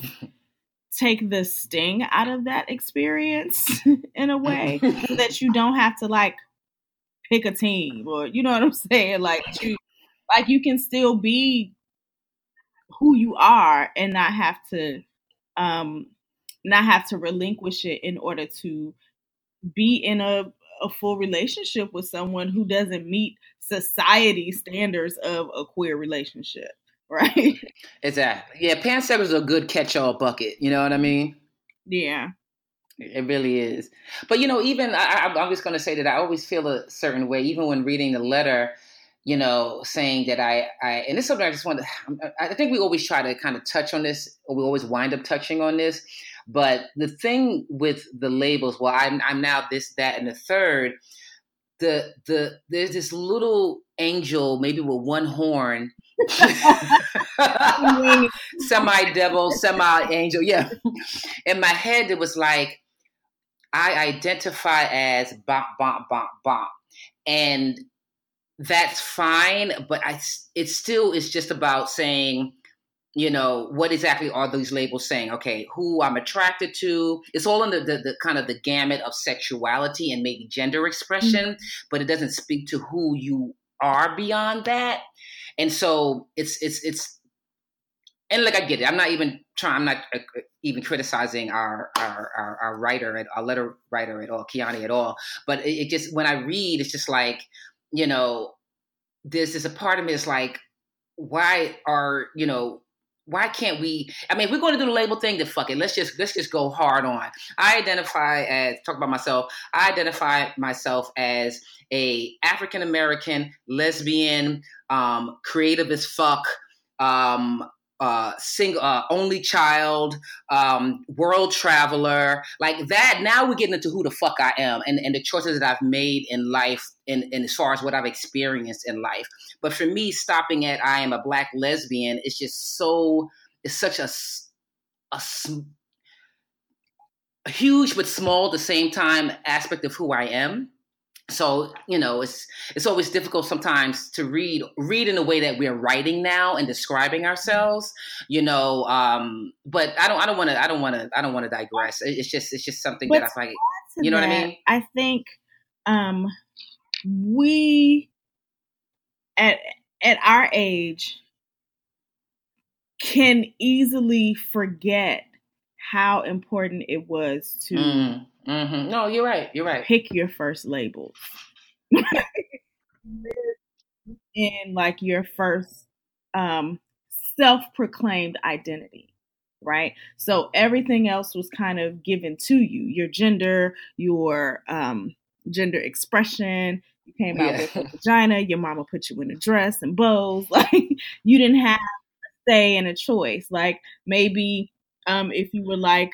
take the sting out of that experience *laughs* in a way that you don't have to like pick a team or you know what I'm saying like you like you can still be who you are and not have to um not have to relinquish it in order to be in a a full relationship with someone who doesn't meet society standards of a queer relationship. *laughs* right? Exactly. Yeah, pansexual is a good catch-all bucket. You know what I mean? Yeah. It really is. But you know, even I, I'm just going to say that I always feel a certain way, even when reading the letter. You know, saying that I, I, and this is something I just want to. I think we always try to kind of touch on this, or we always wind up touching on this. But the thing with the labels, well, I'm, I'm now this, that, and the third. The the there's this little angel, maybe with one horn, *laughs* semi devil, semi angel. Yeah. In my head, it was like, I identify as bop, bop, bop, bop. And that's fine, but I, it still is just about saying, you know, what exactly are these labels saying? Okay, who I'm attracted to. It's all in the, the, the kind of the gamut of sexuality and maybe gender expression, mm-hmm. but it doesn't speak to who you are beyond that. And so it's it's it's and like I get it. I'm not even trying. I'm not uh, even criticizing our our our, our writer, our letter writer at all, Kiani at all. But it, it, just when I read, it's just like you know, this is a part of me is like, why are you know why can't we i mean we're going to do the label thing then fuck it. Let's just let's just go hard on. I identify as talk about myself i identify myself as a african american lesbian um creative as fuck um uh single uh, only child um world traveler like that. Now we're getting into who the fuck i am and and the choices that i've made in life and, and as far as what i've experienced in life. But for me stopping at i am a black lesbian is just so it's such a a, a huge but small at the same time aspect of who i am so you know it's it's always difficult sometimes to read read in the way that we're writing now and describing ourselves you know um but i don't i don't want to i don't want to i don't want to digress it's just it's just something but that i like you know that, what i mean? I think um we at at our age can easily forget how important it was to mm Mm-hmm. No, you're right. You're right. Pick your first labels. *laughs* in like your first um, self-proclaimed identity, right? So everything else was kind of given to you. Your gender, your um, gender expression. You came out yeah. with a *laughs* vagina. Your mama put you in a dress and bows. *laughs* Like you didn't have a say and a choice. Like maybe um, if you were like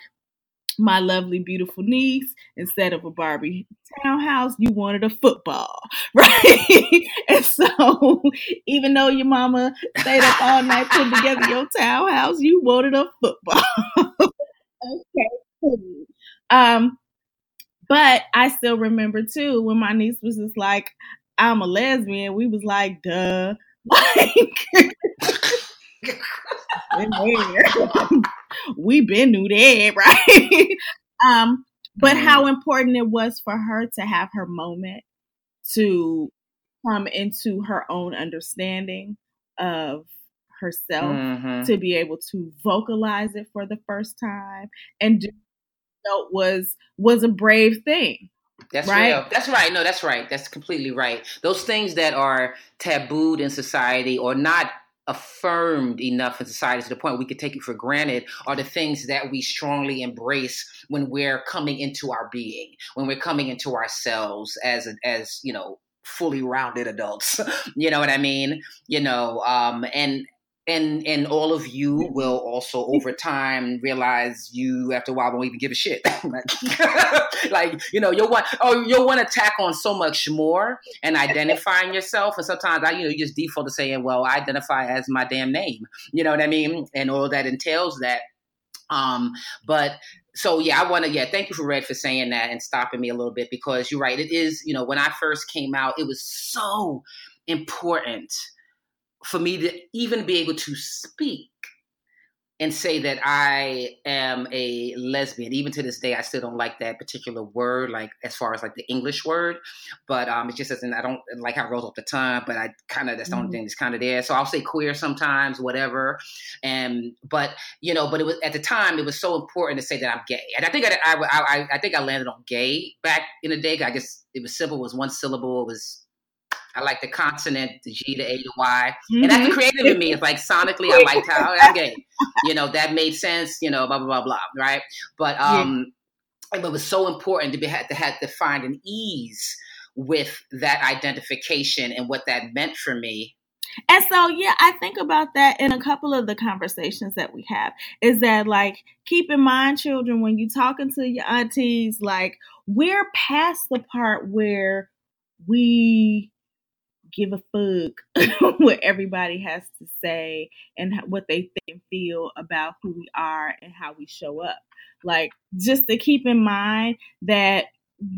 my lovely, beautiful niece, instead of a Barbie townhouse, you wanted a football, *laughs* right? and so, even though your mama stayed up all night putting together your townhouse, you wanted a football. *laughs* okay. Um, but I still remember too when my niece was just like, I'm a lesbian. We was like, duh. *laughs* Like, we been knew that, *laughs* right? um, but mm-hmm. how important it was for her to have her moment to come into her own understanding of herself mm-hmm. to be able to vocalize it for the first time and do felt was was a brave thing. That's right. Real. That's right. No, that's right. That's completely right. Those things that are tabooed in society or not affirmed enough in society to the point we could take it for granted are the things that we strongly embrace when we're coming into our being, when we're coming into ourselves as as you know fully rounded adults. *laughs* you know what I mean? You know, um, and and and all of you will also over time realize you after a while won't even give a shit. *laughs* Like, *laughs* like, you know you'll want oh you'll want to tack on so much more and identifying yourself. And sometimes i you know you just default to saying well i identify as my damn name. You know what i mean? And all that entails that. Um but so yeah i want to yeah thank you for red for saying that and stopping me a little bit because you're right. It is you know when i first came out it was so important for me to even be able to speak and say that I am a lesbian. Even to this day, I still don't like that particular word, like as far as like the English word. But um, it just doesn't. I don't like how it rolls off the tongue. But I kind of that's the only mm-hmm. thing that's kind of there. So I'll say queer sometimes, whatever. And but you know, but it was at the time it was so important to say that I'm gay. And I think I I I, I think I landed on gay back in the day. I guess it was simple. It was one syllable. It was I like the consonant, the G, the A, the Y. Mm-hmm. And that's mm-hmm. creative in me. It's like sonically, I liked how, *laughs* okay, you know, that made sense, you know, blah, blah, blah, blah, right? But um, yeah. it was so important to be had to have to find an ease with that identification and what that meant for me and so, yeah, I think about that in a couple of the conversations that we have. Is that like, keep in mind, children, when you're talking to your aunties, like, we're past the part where we give a fuck *laughs* what everybody has to say and what they think and feel about who we are and how we show up. Like just to keep in mind that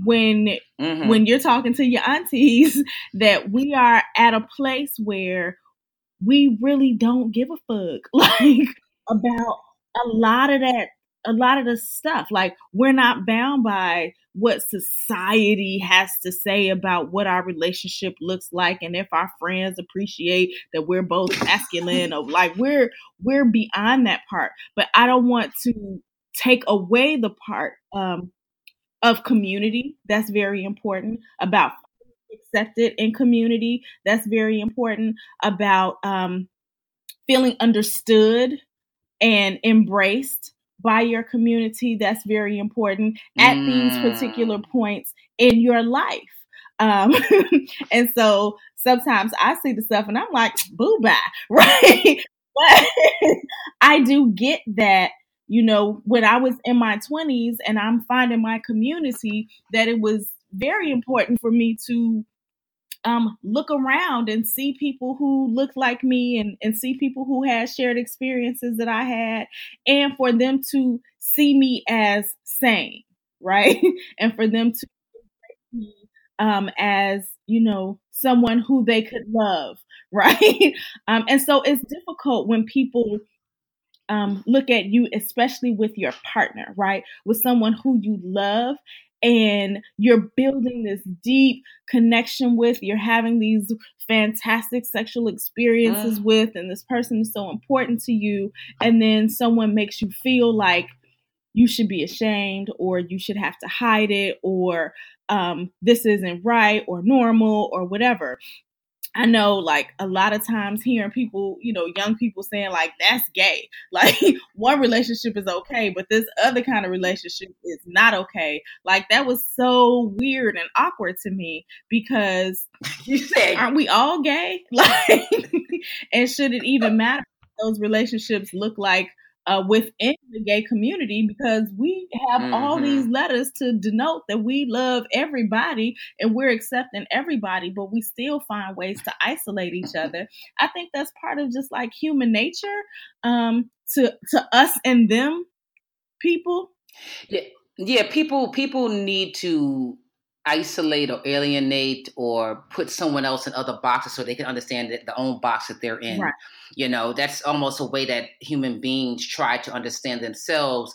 when mm-hmm. when you're talking to your aunties *laughs* that we are at a place where we really don't give a fuck *laughs* like about a lot of that a lot of the stuff. Like we're not bound by what society has to say about what our relationship looks like and if our friends appreciate that we're both masculine or like we're we're beyond that part. But I don't want to take away the part um, of community. That's very important about accepted in community. That's very important about um, feeling understood and embraced by your community. That's very important at mm. these particular points in your life. Um, *laughs* and so sometimes I see the stuff and I'm like, boo bye, *laughs* right? but *laughs* I do get that, you know, when I was in my 20s and I'm finding my community, that it was very important for me to um, look around and see people who look like me and, and see people who had shared experiences that I had, and for them to see me as sane, right? *laughs* and for them to me um, as, you know, someone who they could love, *laughs* right? um, and so it's difficult when people um, look at you, especially with your partner, right? With someone who you love and you're building this deep connection with, you're having these fantastic sexual experiences uh. with, and this person is so important to you, and then someone makes you feel like you should be ashamed or you should have to hide it or um, this isn't right or normal or whatever. I know like a lot of times hearing people, you know, young people saying like that's gay. *laughs* Like one relationship is okay, but this other kind of relationship is not okay. Like that was so weird and awkward to me because *laughs* you say aren't we all gay? *laughs* Like and should it even matter those relationships look like uh, within the gay community because we have mm-hmm. all these letters to denote that we love everybody and we're accepting everybody, but we still find ways to isolate each *laughs* other. I think that's part of just like human nature um, to to us and them people. Yeah, yeah. People people need to isolate or alienate or put someone else in other boxes so they can understand the, own box that they're in. Right. You know, that's almost a way that human beings try to understand themselves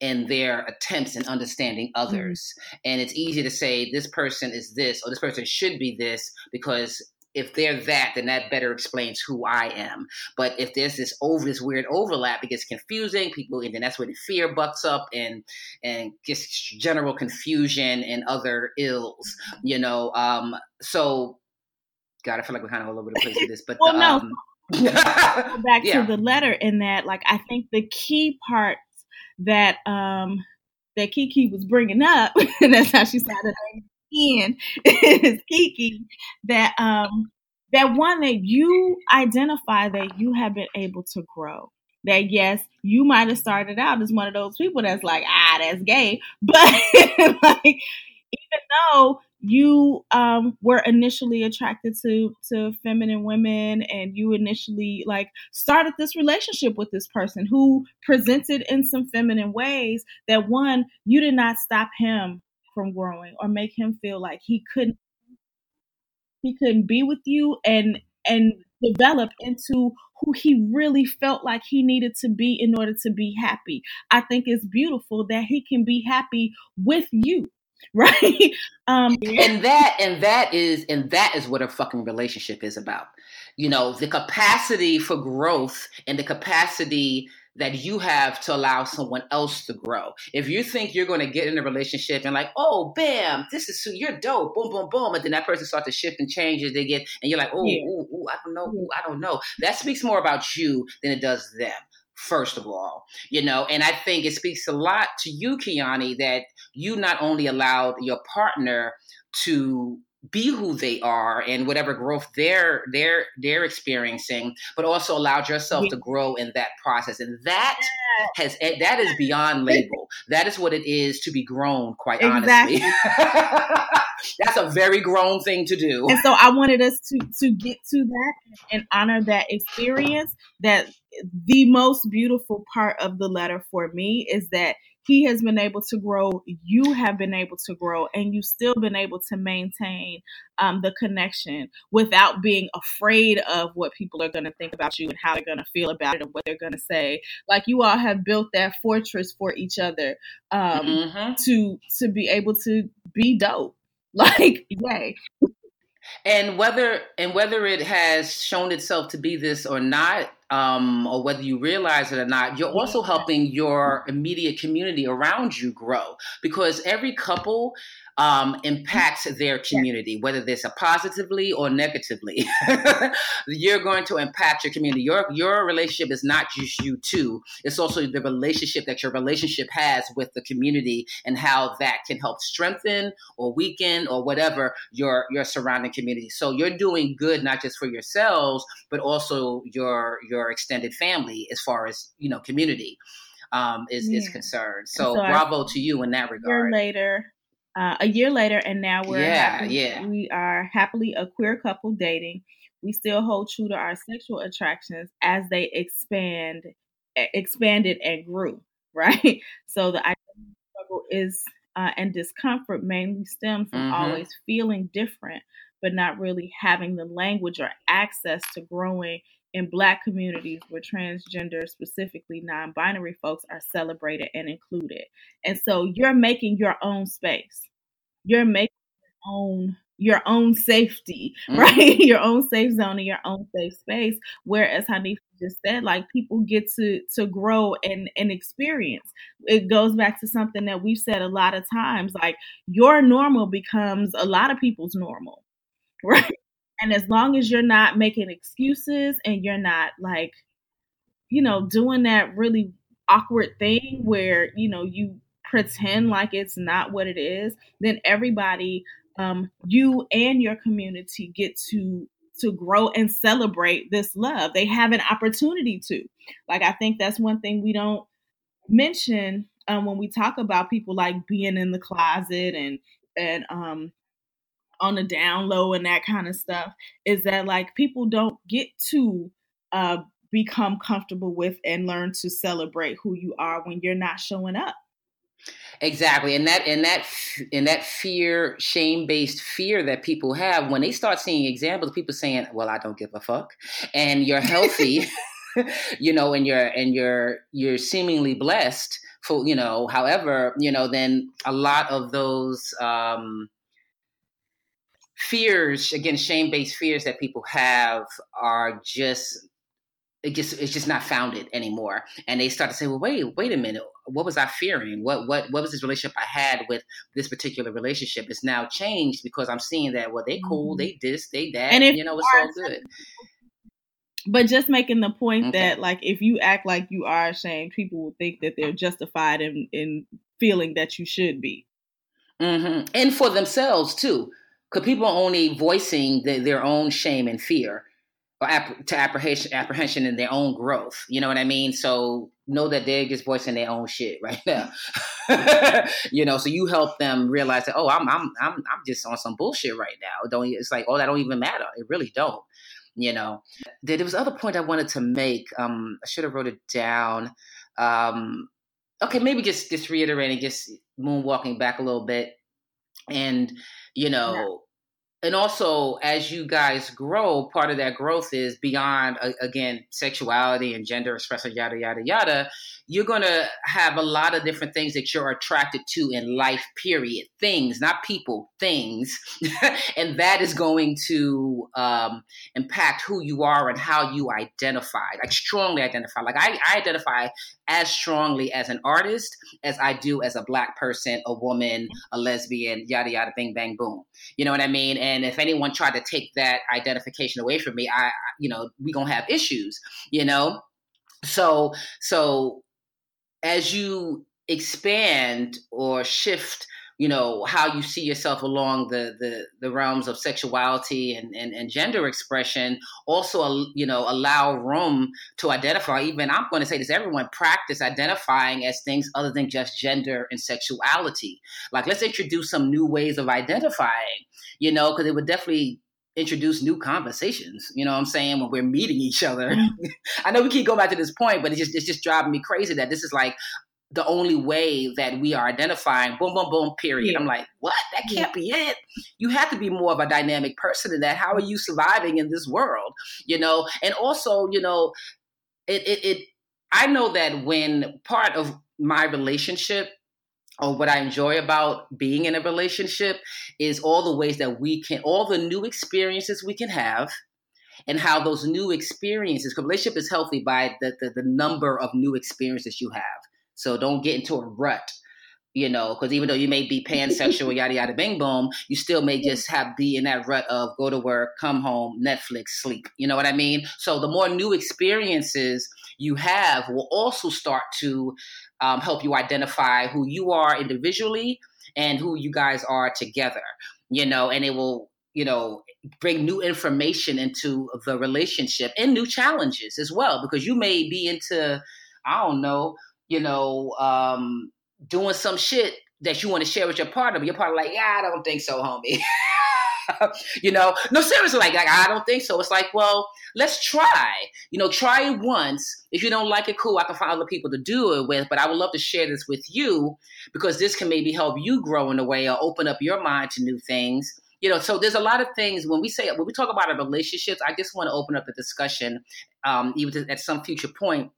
in their attempts in understanding mm-hmm. others. Mm-hmm. And it's easy to say this person is this or this person should be this because if they're that, then that better explains who I am. But if there's this over this weird overlap, it gets confusing. People, and then that's where the fear bucks up and and just general confusion and other ills. You know, um, so God, I feel like we're kind of all over the place with this. But well, the, no. Um, back yeah. to the letter in that, like, I think the key parts that um that Kiki was bringing up, *laughs* and that's how she started in *laughs* is Kiki that um that one that you identify that you have been able to grow. That yes, you might have started out as one of those people that's like, ah, that's gay. *laughs* But like even though you um, were initially attracted to to feminine women and you initially like started this relationship with this person who presented in some feminine ways that one you did not stop him from growing or make him feel like he couldn't he couldn't be with you and and develop into who he really felt like he needed to be in order to be happy. I think it's beautiful that he can be happy with you *laughs* right um and that and that is and that is what a fucking relationship is about you know the capacity for growth and the capacity that you have to allow someone else to grow. If you think you're going to get in a relationship and like, oh, bam, this is you're dope, boom, boom, boom, and then that person starts to shift and change as they get, and you're like, oh, yeah. ooh, ooh, I don't know, mm-hmm. ooh, I don't know. That speaks more about you than it does them first of all, you know, and I think it speaks a lot to you, Kiani, that you not only allowed your partner to be who they are and whatever growth they're they're they're experiencing but also allowed yourself yeah. to grow in that process and that has eh, that is beyond *laughs* label. That is what it is to be grown quite exactly. honestly *laughs* that's a very grown thing to do. And so i wanted us to to get to that and honor that experience that the most beautiful part of the letter for me is that he has been able to grow you have been able to grow and you've still been able to maintain um, the connection without being afraid of what people are going to think about you and how they're going to feel about it and what they're going to say. Like you all have built that fortress for each other um, mm-hmm. to to be able to be dope. *laughs* Like yay. And whether and whether it has shown itself to be this or not um, or whether you realize it or not, you're also helping your immediate community around you grow. Because every couple um, impacts their community, whether this positively or negatively. *laughs* You're going to impact your community. Your your relationship is not just you two; it's also the relationship that your relationship has with the community and how that can help strengthen or weaken or whatever your your surrounding community. So you're doing good not just for yourselves, but also your your extended family as far as you know community. Um, is, yeah. is concerned. So, so bravo to you in that regard. later, uh, a year later, and now we're yeah, happy, yeah. we are happily a queer couple dating. We still hold true to our sexual attractions as they expand, expanded and grew. *laughs* Right. So the identity struggle is uh, and discomfort mainly stem from mm-hmm. always feeling different, but not really having the language or access to growing in Black communities where transgender, specifically non binary folks, are celebrated and included. And so you're making your own space. You're making your own your own safety, *laughs* mm-hmm. right? your own safe zone and your own safe space. Whereas Hanifah just said, like people get to to grow and and experience. It goes back to something that we've said a lot of times, like your normal becomes a lot of people's normal, *laughs* right? And as long as you're not making excuses and you're not like, you know, doing that really awkward thing where, you know, you pretend like it's not what it is, then everybody, um, you and your community get to to grow and celebrate this love. They have an opportunity to. Like I think that's one thing we don't mention um, when we talk about people like being in the closet and and um, on the down low and that kind of stuff is that like people don't get to uh, become comfortable with and learn to celebrate who you are when you're not showing up. Exactly and that and that and that fear shame based fear that people have when they start seeing examples of people saying well i don't give a fuck and you're healthy *laughs* *laughs* you know and you're and you're you're seemingly blessed for you know however you know then a lot of those um fears again shame based fears that people have are just it just it's just not founded anymore. And they start to say well wait wait a minute. What was i fearing? What what what was this relationship i had with this particular relationship? It's now changed because i'm seeing that well they cool mm-hmm. they this they that and if you know it's all good. But just making the point okay. that like if you act like you are ashamed people will think that they're justified in in feeling that you should be. Mm-hmm. and for themselves too because people are only voicing the, their own shame and fear or ap- to apprehension apprehension in their own growth you know what i mean? So know that they're just voicing their own shit right *laughs* now you know? So you help them realize that oh I'm, I'm i'm i'm just on some bullshit right now. Don't it's like oh that don't even matter. It really don't you know? There, there was other point i wanted to make um i should have wrote it down um okay maybe just just reiterating just moonwalking back a little bit and you know and also as you guys grow part of that growth is beyond uh, again sexuality and gender expression yada yada yada you're going to have a lot of different things that you're attracted to in life period. Things not people things. *laughs* And that is going to um, impact who you are and how you identify like strongly identify. Like I, I identify as strongly as an artist as i do as a black person a woman a lesbian yada yada bing bang boom you know what i mean and if anyone tried to take that identification away from me, I, you know, we gonna have issues, you know. So, so as you expand or shift you know how you see yourself along the the, the realms of sexuality and, and, and gender expression also you know allow room to identify even i'm going to say this everyone practice identifying as things other than just gender and sexuality like let's introduce some new ways of identifying you know because it would definitely introduce new conversations. You know what I'm saying? When we're meeting each other. Mm-hmm. *laughs* I know we keep going back to this point, but it's just it's just driving me crazy that this is like the only way that we are identifying boom boom boom period yeah. i'm like what that can't yeah. be it you have to be more of a dynamic person than that how are you surviving in this world you know and also you know it it, it i know that when part of my relationship or what I enjoy about being in a relationship is all the ways that we can, all the new experiences we can have, and how those new experiences, because relationship is healthy by the, the, the number of new experiences you have. So don't get into a rut, you know, because even though you may be pansexual, *laughs* yada yada, bing boom, you still may just have be in that rut of go to work, come home, Netflix, sleep. You know what I mean? So the more new experiences you have will also start to um, help you identify who you are individually and who you guys are together. You know, and it will you know bring new information into the relationship and new challenges as well because you may be into i don't know you know, um, doing some shit that you want to share with your partner, but your partner like, yeah, I don't think so, homie. *laughs* you know, no, seriously, like, like, I don't think so. It's like, well, let's try. You know, try it once. If you don't like it, cool. I can find other people to do it with, but I would love to share this with you because this can maybe help you grow in a way or open up your mind to new things. You know, so there's a lot of things when we say when we talk about our relationships. I just want to open up the discussion, um, even to, at some future point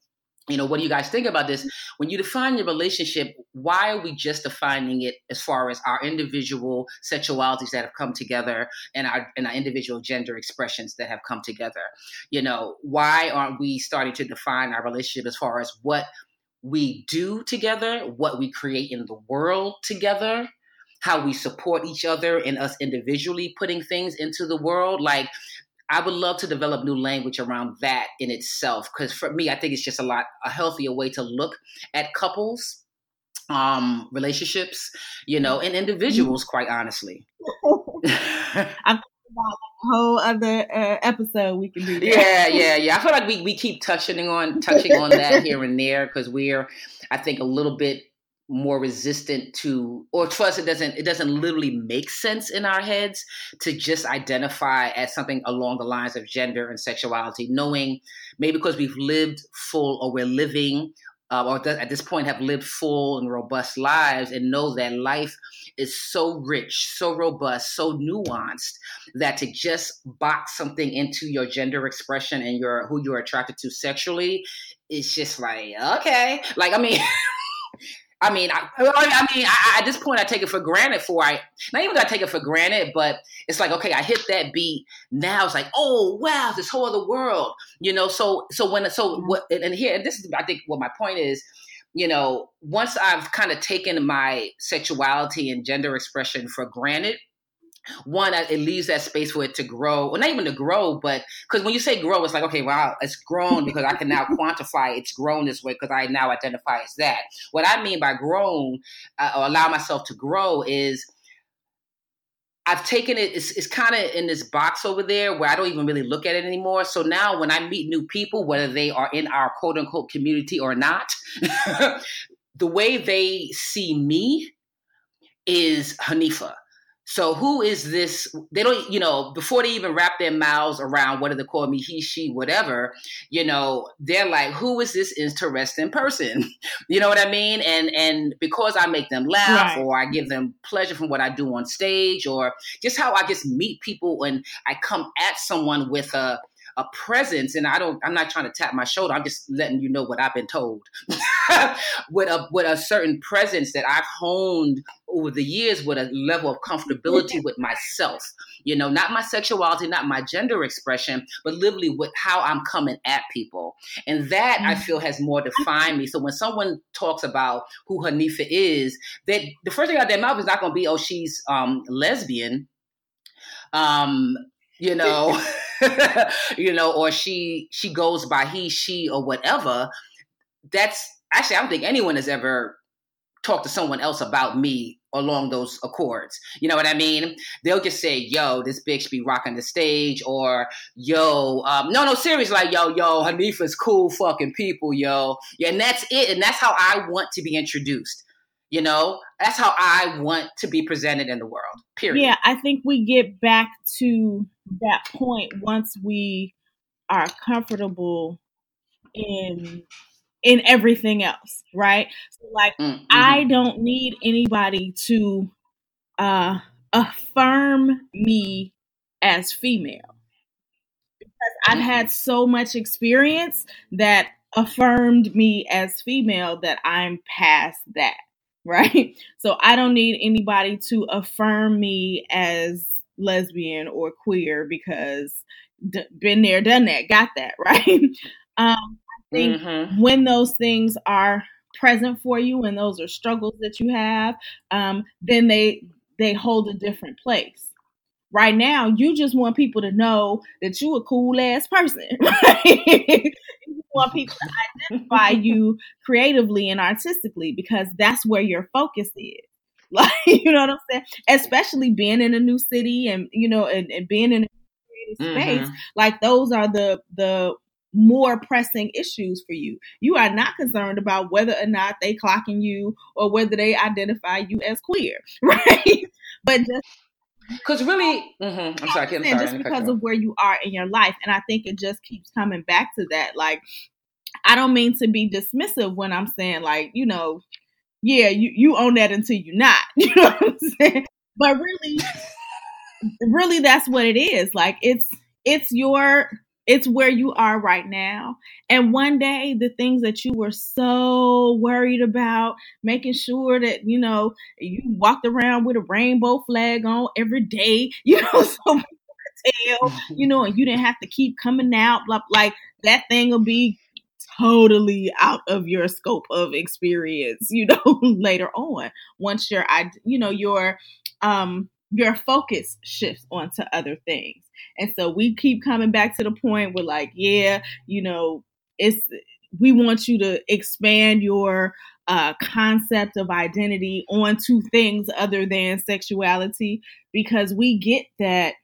you know what do you guys think about this? Mm-hmm. When you define your relationship why are we just defining it as far as our individual sexualities that have come together and our and our individual gender expressions that have come together? You know why aren't we starting to define our relationship as far as what we do together what we create in the world together how we support each other and us individually putting things into the world? Like I would love to develop new language around that in itself because for me, I think it's just a lot a healthier way to look at couples, um, relationships, you know, and individuals. Quite honestly, *laughs* I'm thinking about a whole other uh, episode we can do. That. Yeah, yeah, yeah. I feel like we we keep touching on touching on that *laughs* here and there because we're, I think, a little bit more resistant to or to us it doesn't it doesn't literally make sense in our heads to just identify as something along the lines of gender and sexuality knowing maybe because we've lived full or we're living uh, or th- at this point have lived full and robust lives and know that life is so rich so robust so nuanced that to just box something into your gender expression and your who you're attracted to sexually it's just like okay. Like i mean *laughs* I mean, I, I mean, I, at this point, I take it for granted. For I not even that I take it for granted, but it's like, okay, I hit that beat. Now it's like, oh wow, this whole other world, you know. So, so when, so what, and here, and this is, I think, what my point is. You know, once I've kind of taken my sexuality and gender expression for granted, one it leaves that space for it to grow well not even to grow but because when you say grow it's like okay wow it's grown because i can now *laughs* quantify it's grown this way because i now identify as that what i mean by grown uh, or allow myself to grow is I've taken it, it's, it's kind of in this box over there where I don't even really look at it anymore. So now when I meet new people, whether they are in our quote unquote community or not, *laughs* the way they see me is Hanifah. So who is this? They don't, you know, before they even wrap their mouths around what do they call me, he, she, whatever, you know, they're like, who is this interesting person? *laughs* you know what I mean? And and because I make them laugh right. or I give them pleasure from what I do on stage or just how I just meet people when I come at someone with a a presence, and I don't. I'm not trying to tap my shoulder. I'm just letting you know what I've been told. *laughs* with a with a certain presence that I've honed over the years, with a level of comfortability with myself. You know, not my sexuality, not my gender expression, but literally with how I'm coming at people, and that mm-hmm. I feel has more defined me. So when someone talks about who Hanifah is, that the first thing out their mouth is not going to be, "Oh, she's um, lesbian." Um, you know. *laughs* *laughs* you know, or she she goes by he, she, or whatever. That's actually I don't think anyone has ever talked to someone else about me along those accords. You know what I mean? They'll just say, "Yo, this bitch be rocking the stage," or "Yo, um, no, no, seriously, like yo, yo, Hanifah's cool fucking people, yo." Yeah, and that's it, and that's how I want to be introduced. You know, that's how I want to be presented in the world. Period. Yeah, I think we get back to that point once we are comfortable in in everything else, right? So like mm-hmm. I don't need anybody to uh affirm me as female because I've had so much experience that affirmed me as female that I'm past that, *laughs* right? So I don't need anybody to affirm me as lesbian or queer because d- been there, done that, got that, *laughs* right? um, I think mm-hmm. when those things are present for you and those are struggles that you have, um, then they they hold a different place. Right now, you just want people to know that you a cool ass person. *laughs* Right? you want people to identify *laughs* you creatively and artistically because that's where your focus is. *laughs* Like, you know what I'm saying? Especially being in a new city and, you know, and, and being in a creative space. Mm-hmm. Like those are the the more pressing issues for you. You are not concerned about whether or not they clocking you or whether they identify you as queer, *laughs* right? but just because really, mm-hmm. I'm sorry, I'm sorry, just because of where you are in your life, and I think it just keeps coming back to that. Like, I don't mean to be dismissive when I'm saying like, you know, yeah, you, you own that until you're not. *laughs* You know what I'm saying? But really, really that's what it is. Like it's it's your it's where you are right now. And one day the things that you were so worried about, making sure that, you know, you walked around with a rainbow flag on every day, *laughs* you know, so tell, you know, and you didn't have to keep coming out, blah, like that thing will be totally out of your scope of experience, you know, *laughs* later on once your I you know your um your focus shifts onto other things. And so we keep coming back to the point where like, yeah, you know, it's we want you to expand your uh, concept of identity onto things other than sexuality because we get that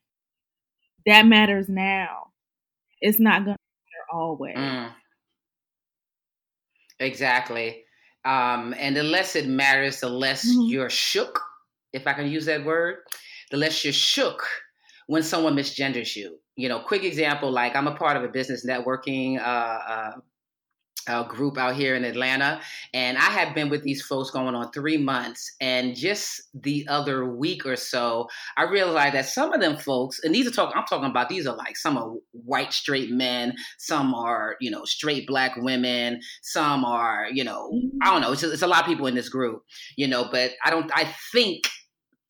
that matters now. It's not going to matter always. Mm. Exactly. Um, and the less it matters, the less mm-hmm. you're shook, if I can use that word, the less you're shook when someone misgenders you. You know, quick example like I'm a part of a business networking uh, uh, a group out here in Atlanta, and I had been with these folks going on three months. And just the other week or so, I realized that some of them folks, and these are talking, I'm talking about these are like some are white straight men, some are you know straight black women, some are you know mm-hmm. I don't know. It's, it's a lot of people in this group, you know. But I don't. I think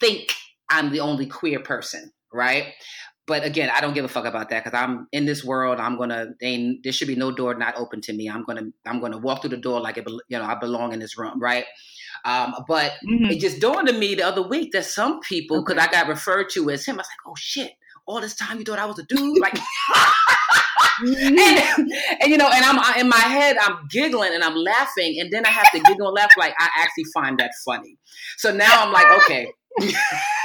think I'm the only queer person, right? But again, I don't give a fuck about that because I'm in this world. I'm gonna. They, there should be no door not open to me. I'm gonna. I'm gonna walk through the door like it, you know I belong in this room, right? Um, but mm-hmm. it just dawned on me the other week that some people, because okay. I got referred to as him, I was like, oh shit! All this time you thought I was a dude, like. *laughs* Mm-hmm. and, and, you know, and I'm in my head, I'm giggling and I'm laughing, and then I have to giggle and laugh like I actually find that funny. So now I'm like, okay, *laughs*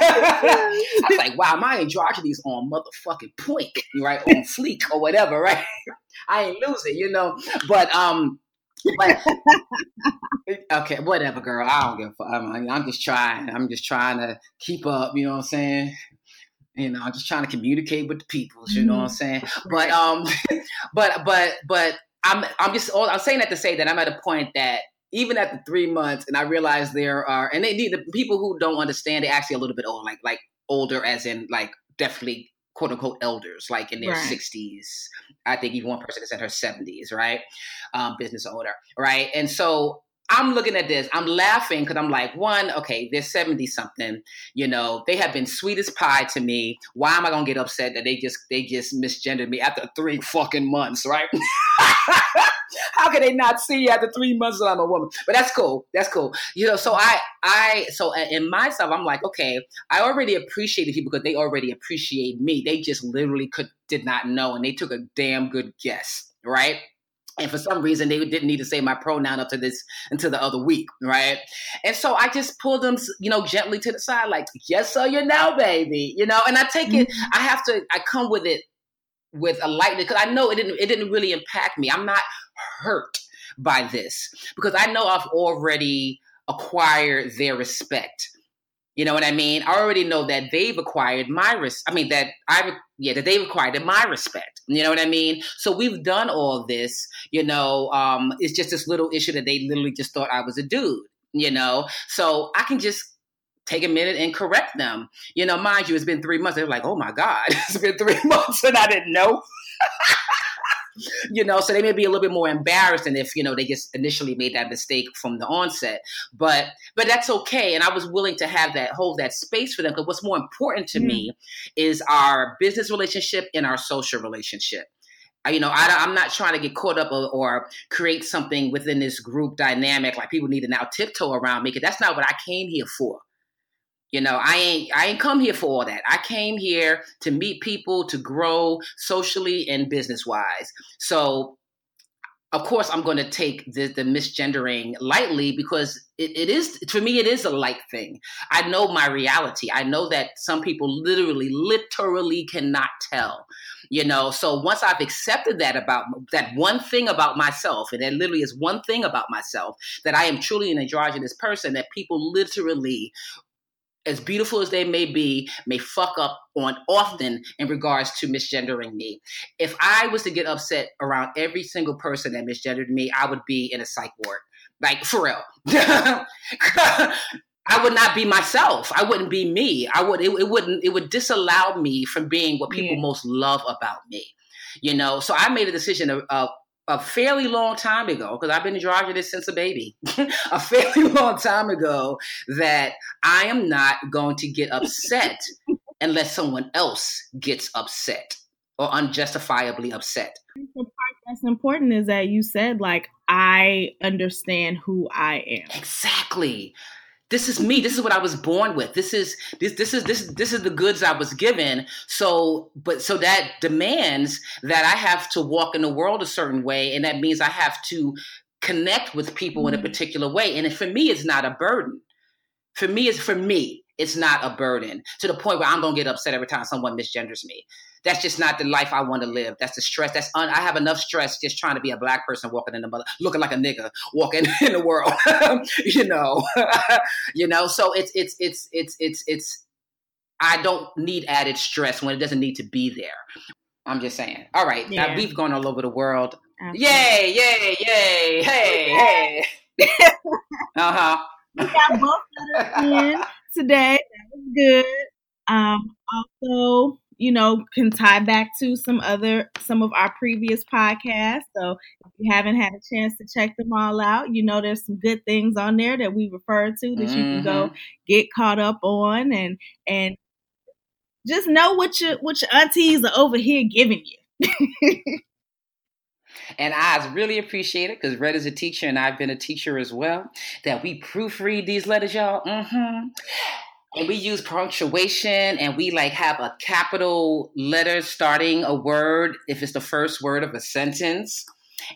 I was like, wow, my androgyny's on motherfucking point, right? On fleek or whatever, right? *laughs* I ain't losing, you know. But um, but *laughs* okay, whatever, girl. I don't give a fuck. I'm, I'm just trying. I'm just trying to keep up. You know what I'm saying? You know, I'm just trying to communicate with the people. You know what I'm saying? Mm-hmm. But um, but but but I'm I'm just I'm saying that to say that I'm at a point that even at the three months, and I realize there are, and they need the people who don't understand, they actually a little bit old, like like older, as in like definitely quote unquote elders, like in their sixties. Right. I think even one person is in her seventies, right? Um, business owner, right? And so I'm looking at this, I'm laughing because I'm like, one, okay, they're 70 something, you know, they have been sweet as pie to me. Why am I gonna get upset that they just they just misgendered me after three fucking months, right? *laughs* *laughs* How can they not see after three months that I'm a woman? But that's cool. That's cool. You know, so I, I, so in myself, I'm like, okay, I already appreciated people because they already appreciate me. They just literally could did not know, and they took a damn good guess, right? And for some reason, they didn't need to say my pronoun up to this until the other week, right? And so I just pulled them, you know, gently to the side, like, yes, sir, you know, baby, you know. And I take it, mm-hmm. I have to, I come with it with a lightness because I know it didn't, it didn't really impact me. I'm not hurt by this because I know I've already acquired their respect. You know what I mean? I already know that they've acquired my res- I mean that I've yeah that they've acquired my respect. You know what I mean? So we've done all this. You know, um, it's just this little issue that they literally just thought I was a dude. You know, so I can just take a minute and correct them. You know, mind you, it's been three months. They're like, oh my God, *laughs* it's been three *laughs* months and I didn't know. *laughs* you know, so they may be a little bit more embarrassed than if, you know, they just initially made that mistake from the onset. But but that's okay. And I was willing to have that hold that space for them. Because what's more important to mm. me is our business relationship and our social relationship you know, I, am not trying to get caught up or, or, create something within this group dynamic like people need to now tiptoe around me. Because that's not what I came here for. You know, I ain't I ain't come here for all that. I came here to meet people, to grow socially and business wise. So of course I'm going to take the, the misgendering lightly because it, it is for me it is a light thing. I know my reality. I know that some people literally literally cannot tell. You know, so once I've accepted that about that one thing about myself, and that literally is one thing about myself, that I am truly an androgynous person, that people literally as beautiful as they may be, may fuck up on often in regards to misgendering me. If I was to get upset around every single person that misgendered me, I would be in a psych ward. Like for real. *laughs* I would not be myself. I wouldn't be me. I would it, it wouldn't it would disallow me from being what people yeah. most love about me. You know, so I made a decision of, of a fairly long time ago, because I've been in Georgia this since a baby, *laughs* a fairly *laughs* long time ago, that I am not going to get upset *laughs* unless someone else gets upset or unjustifiably upset. The part that's important is that you said, like, I understand who I am. Exactly this is me. This is what i was born with. This is this this is this this is the goods i was given. So but so that demands that i have to walk in the world a certain way. And that means i have to connect with people in a mm-hmm. particular way. And for me it's not a burden. For me it's for me it's not a burden to the point where i'm going to get upset every time someone misgenders me that's just not the life I want to live. That's the stress. That's un- I have enough stress just trying to be a black person walking in the mother, looking like a nigga walking *laughs* in the world. *laughs* you know, *laughs* you know. So it's it's it's it's it's it's. I don't need added stress when it doesn't need to be there. I'm just saying. All right, yeah. now we've gone all over the world. Absolutely. Yay! Yay! Yay! Hey! Hey! uh huh. We got both letters in today. That was good. Um, also, you know, can tie back to some other some of our previous podcasts. So if you haven't had a chance to check them all out, you know there's some good things on there that we refer to that mm-hmm. you can go mm-hmm. get caught up on and and just know what your what your aunties are over here giving you. *laughs* and I really appreciate it because Red is a teacher and I've been a teacher as well. That we proofread these letters, y'all. Mm-hmm and we use punctuation and we like have a capital letter starting a word if it's the first word of a sentence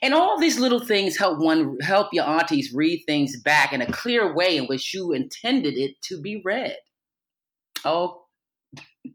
and all these little things help one help your aunties read things back in a clear way in which you intended it to be read oh *laughs*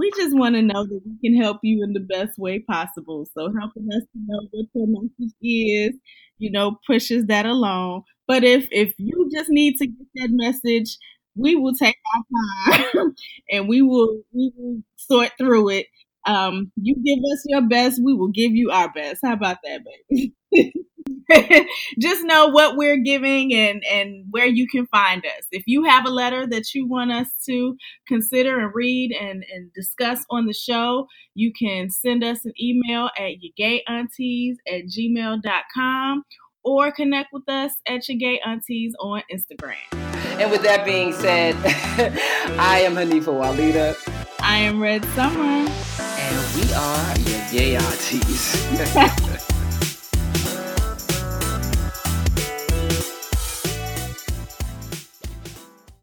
we just want to know that we can help you in the best way possible so helping us to know what your message is you know pushes that along but if if you just need to get that message, we will take our time *laughs* and we will we will sort through it. Um, you give us your best, we will give you our best. How about that, baby? *laughs* *laughs* just know what we're giving and and where you can find us. If you have a letter that you want us to consider and read and, and discuss on the show, you can send us an email at yourgayaunties at gmail.com or connect with us at your gay aunties on Instagram. And with that being said, *laughs* I am Hanifah Walidah. I am Red Summer. And we are your gay aunties. *laughs*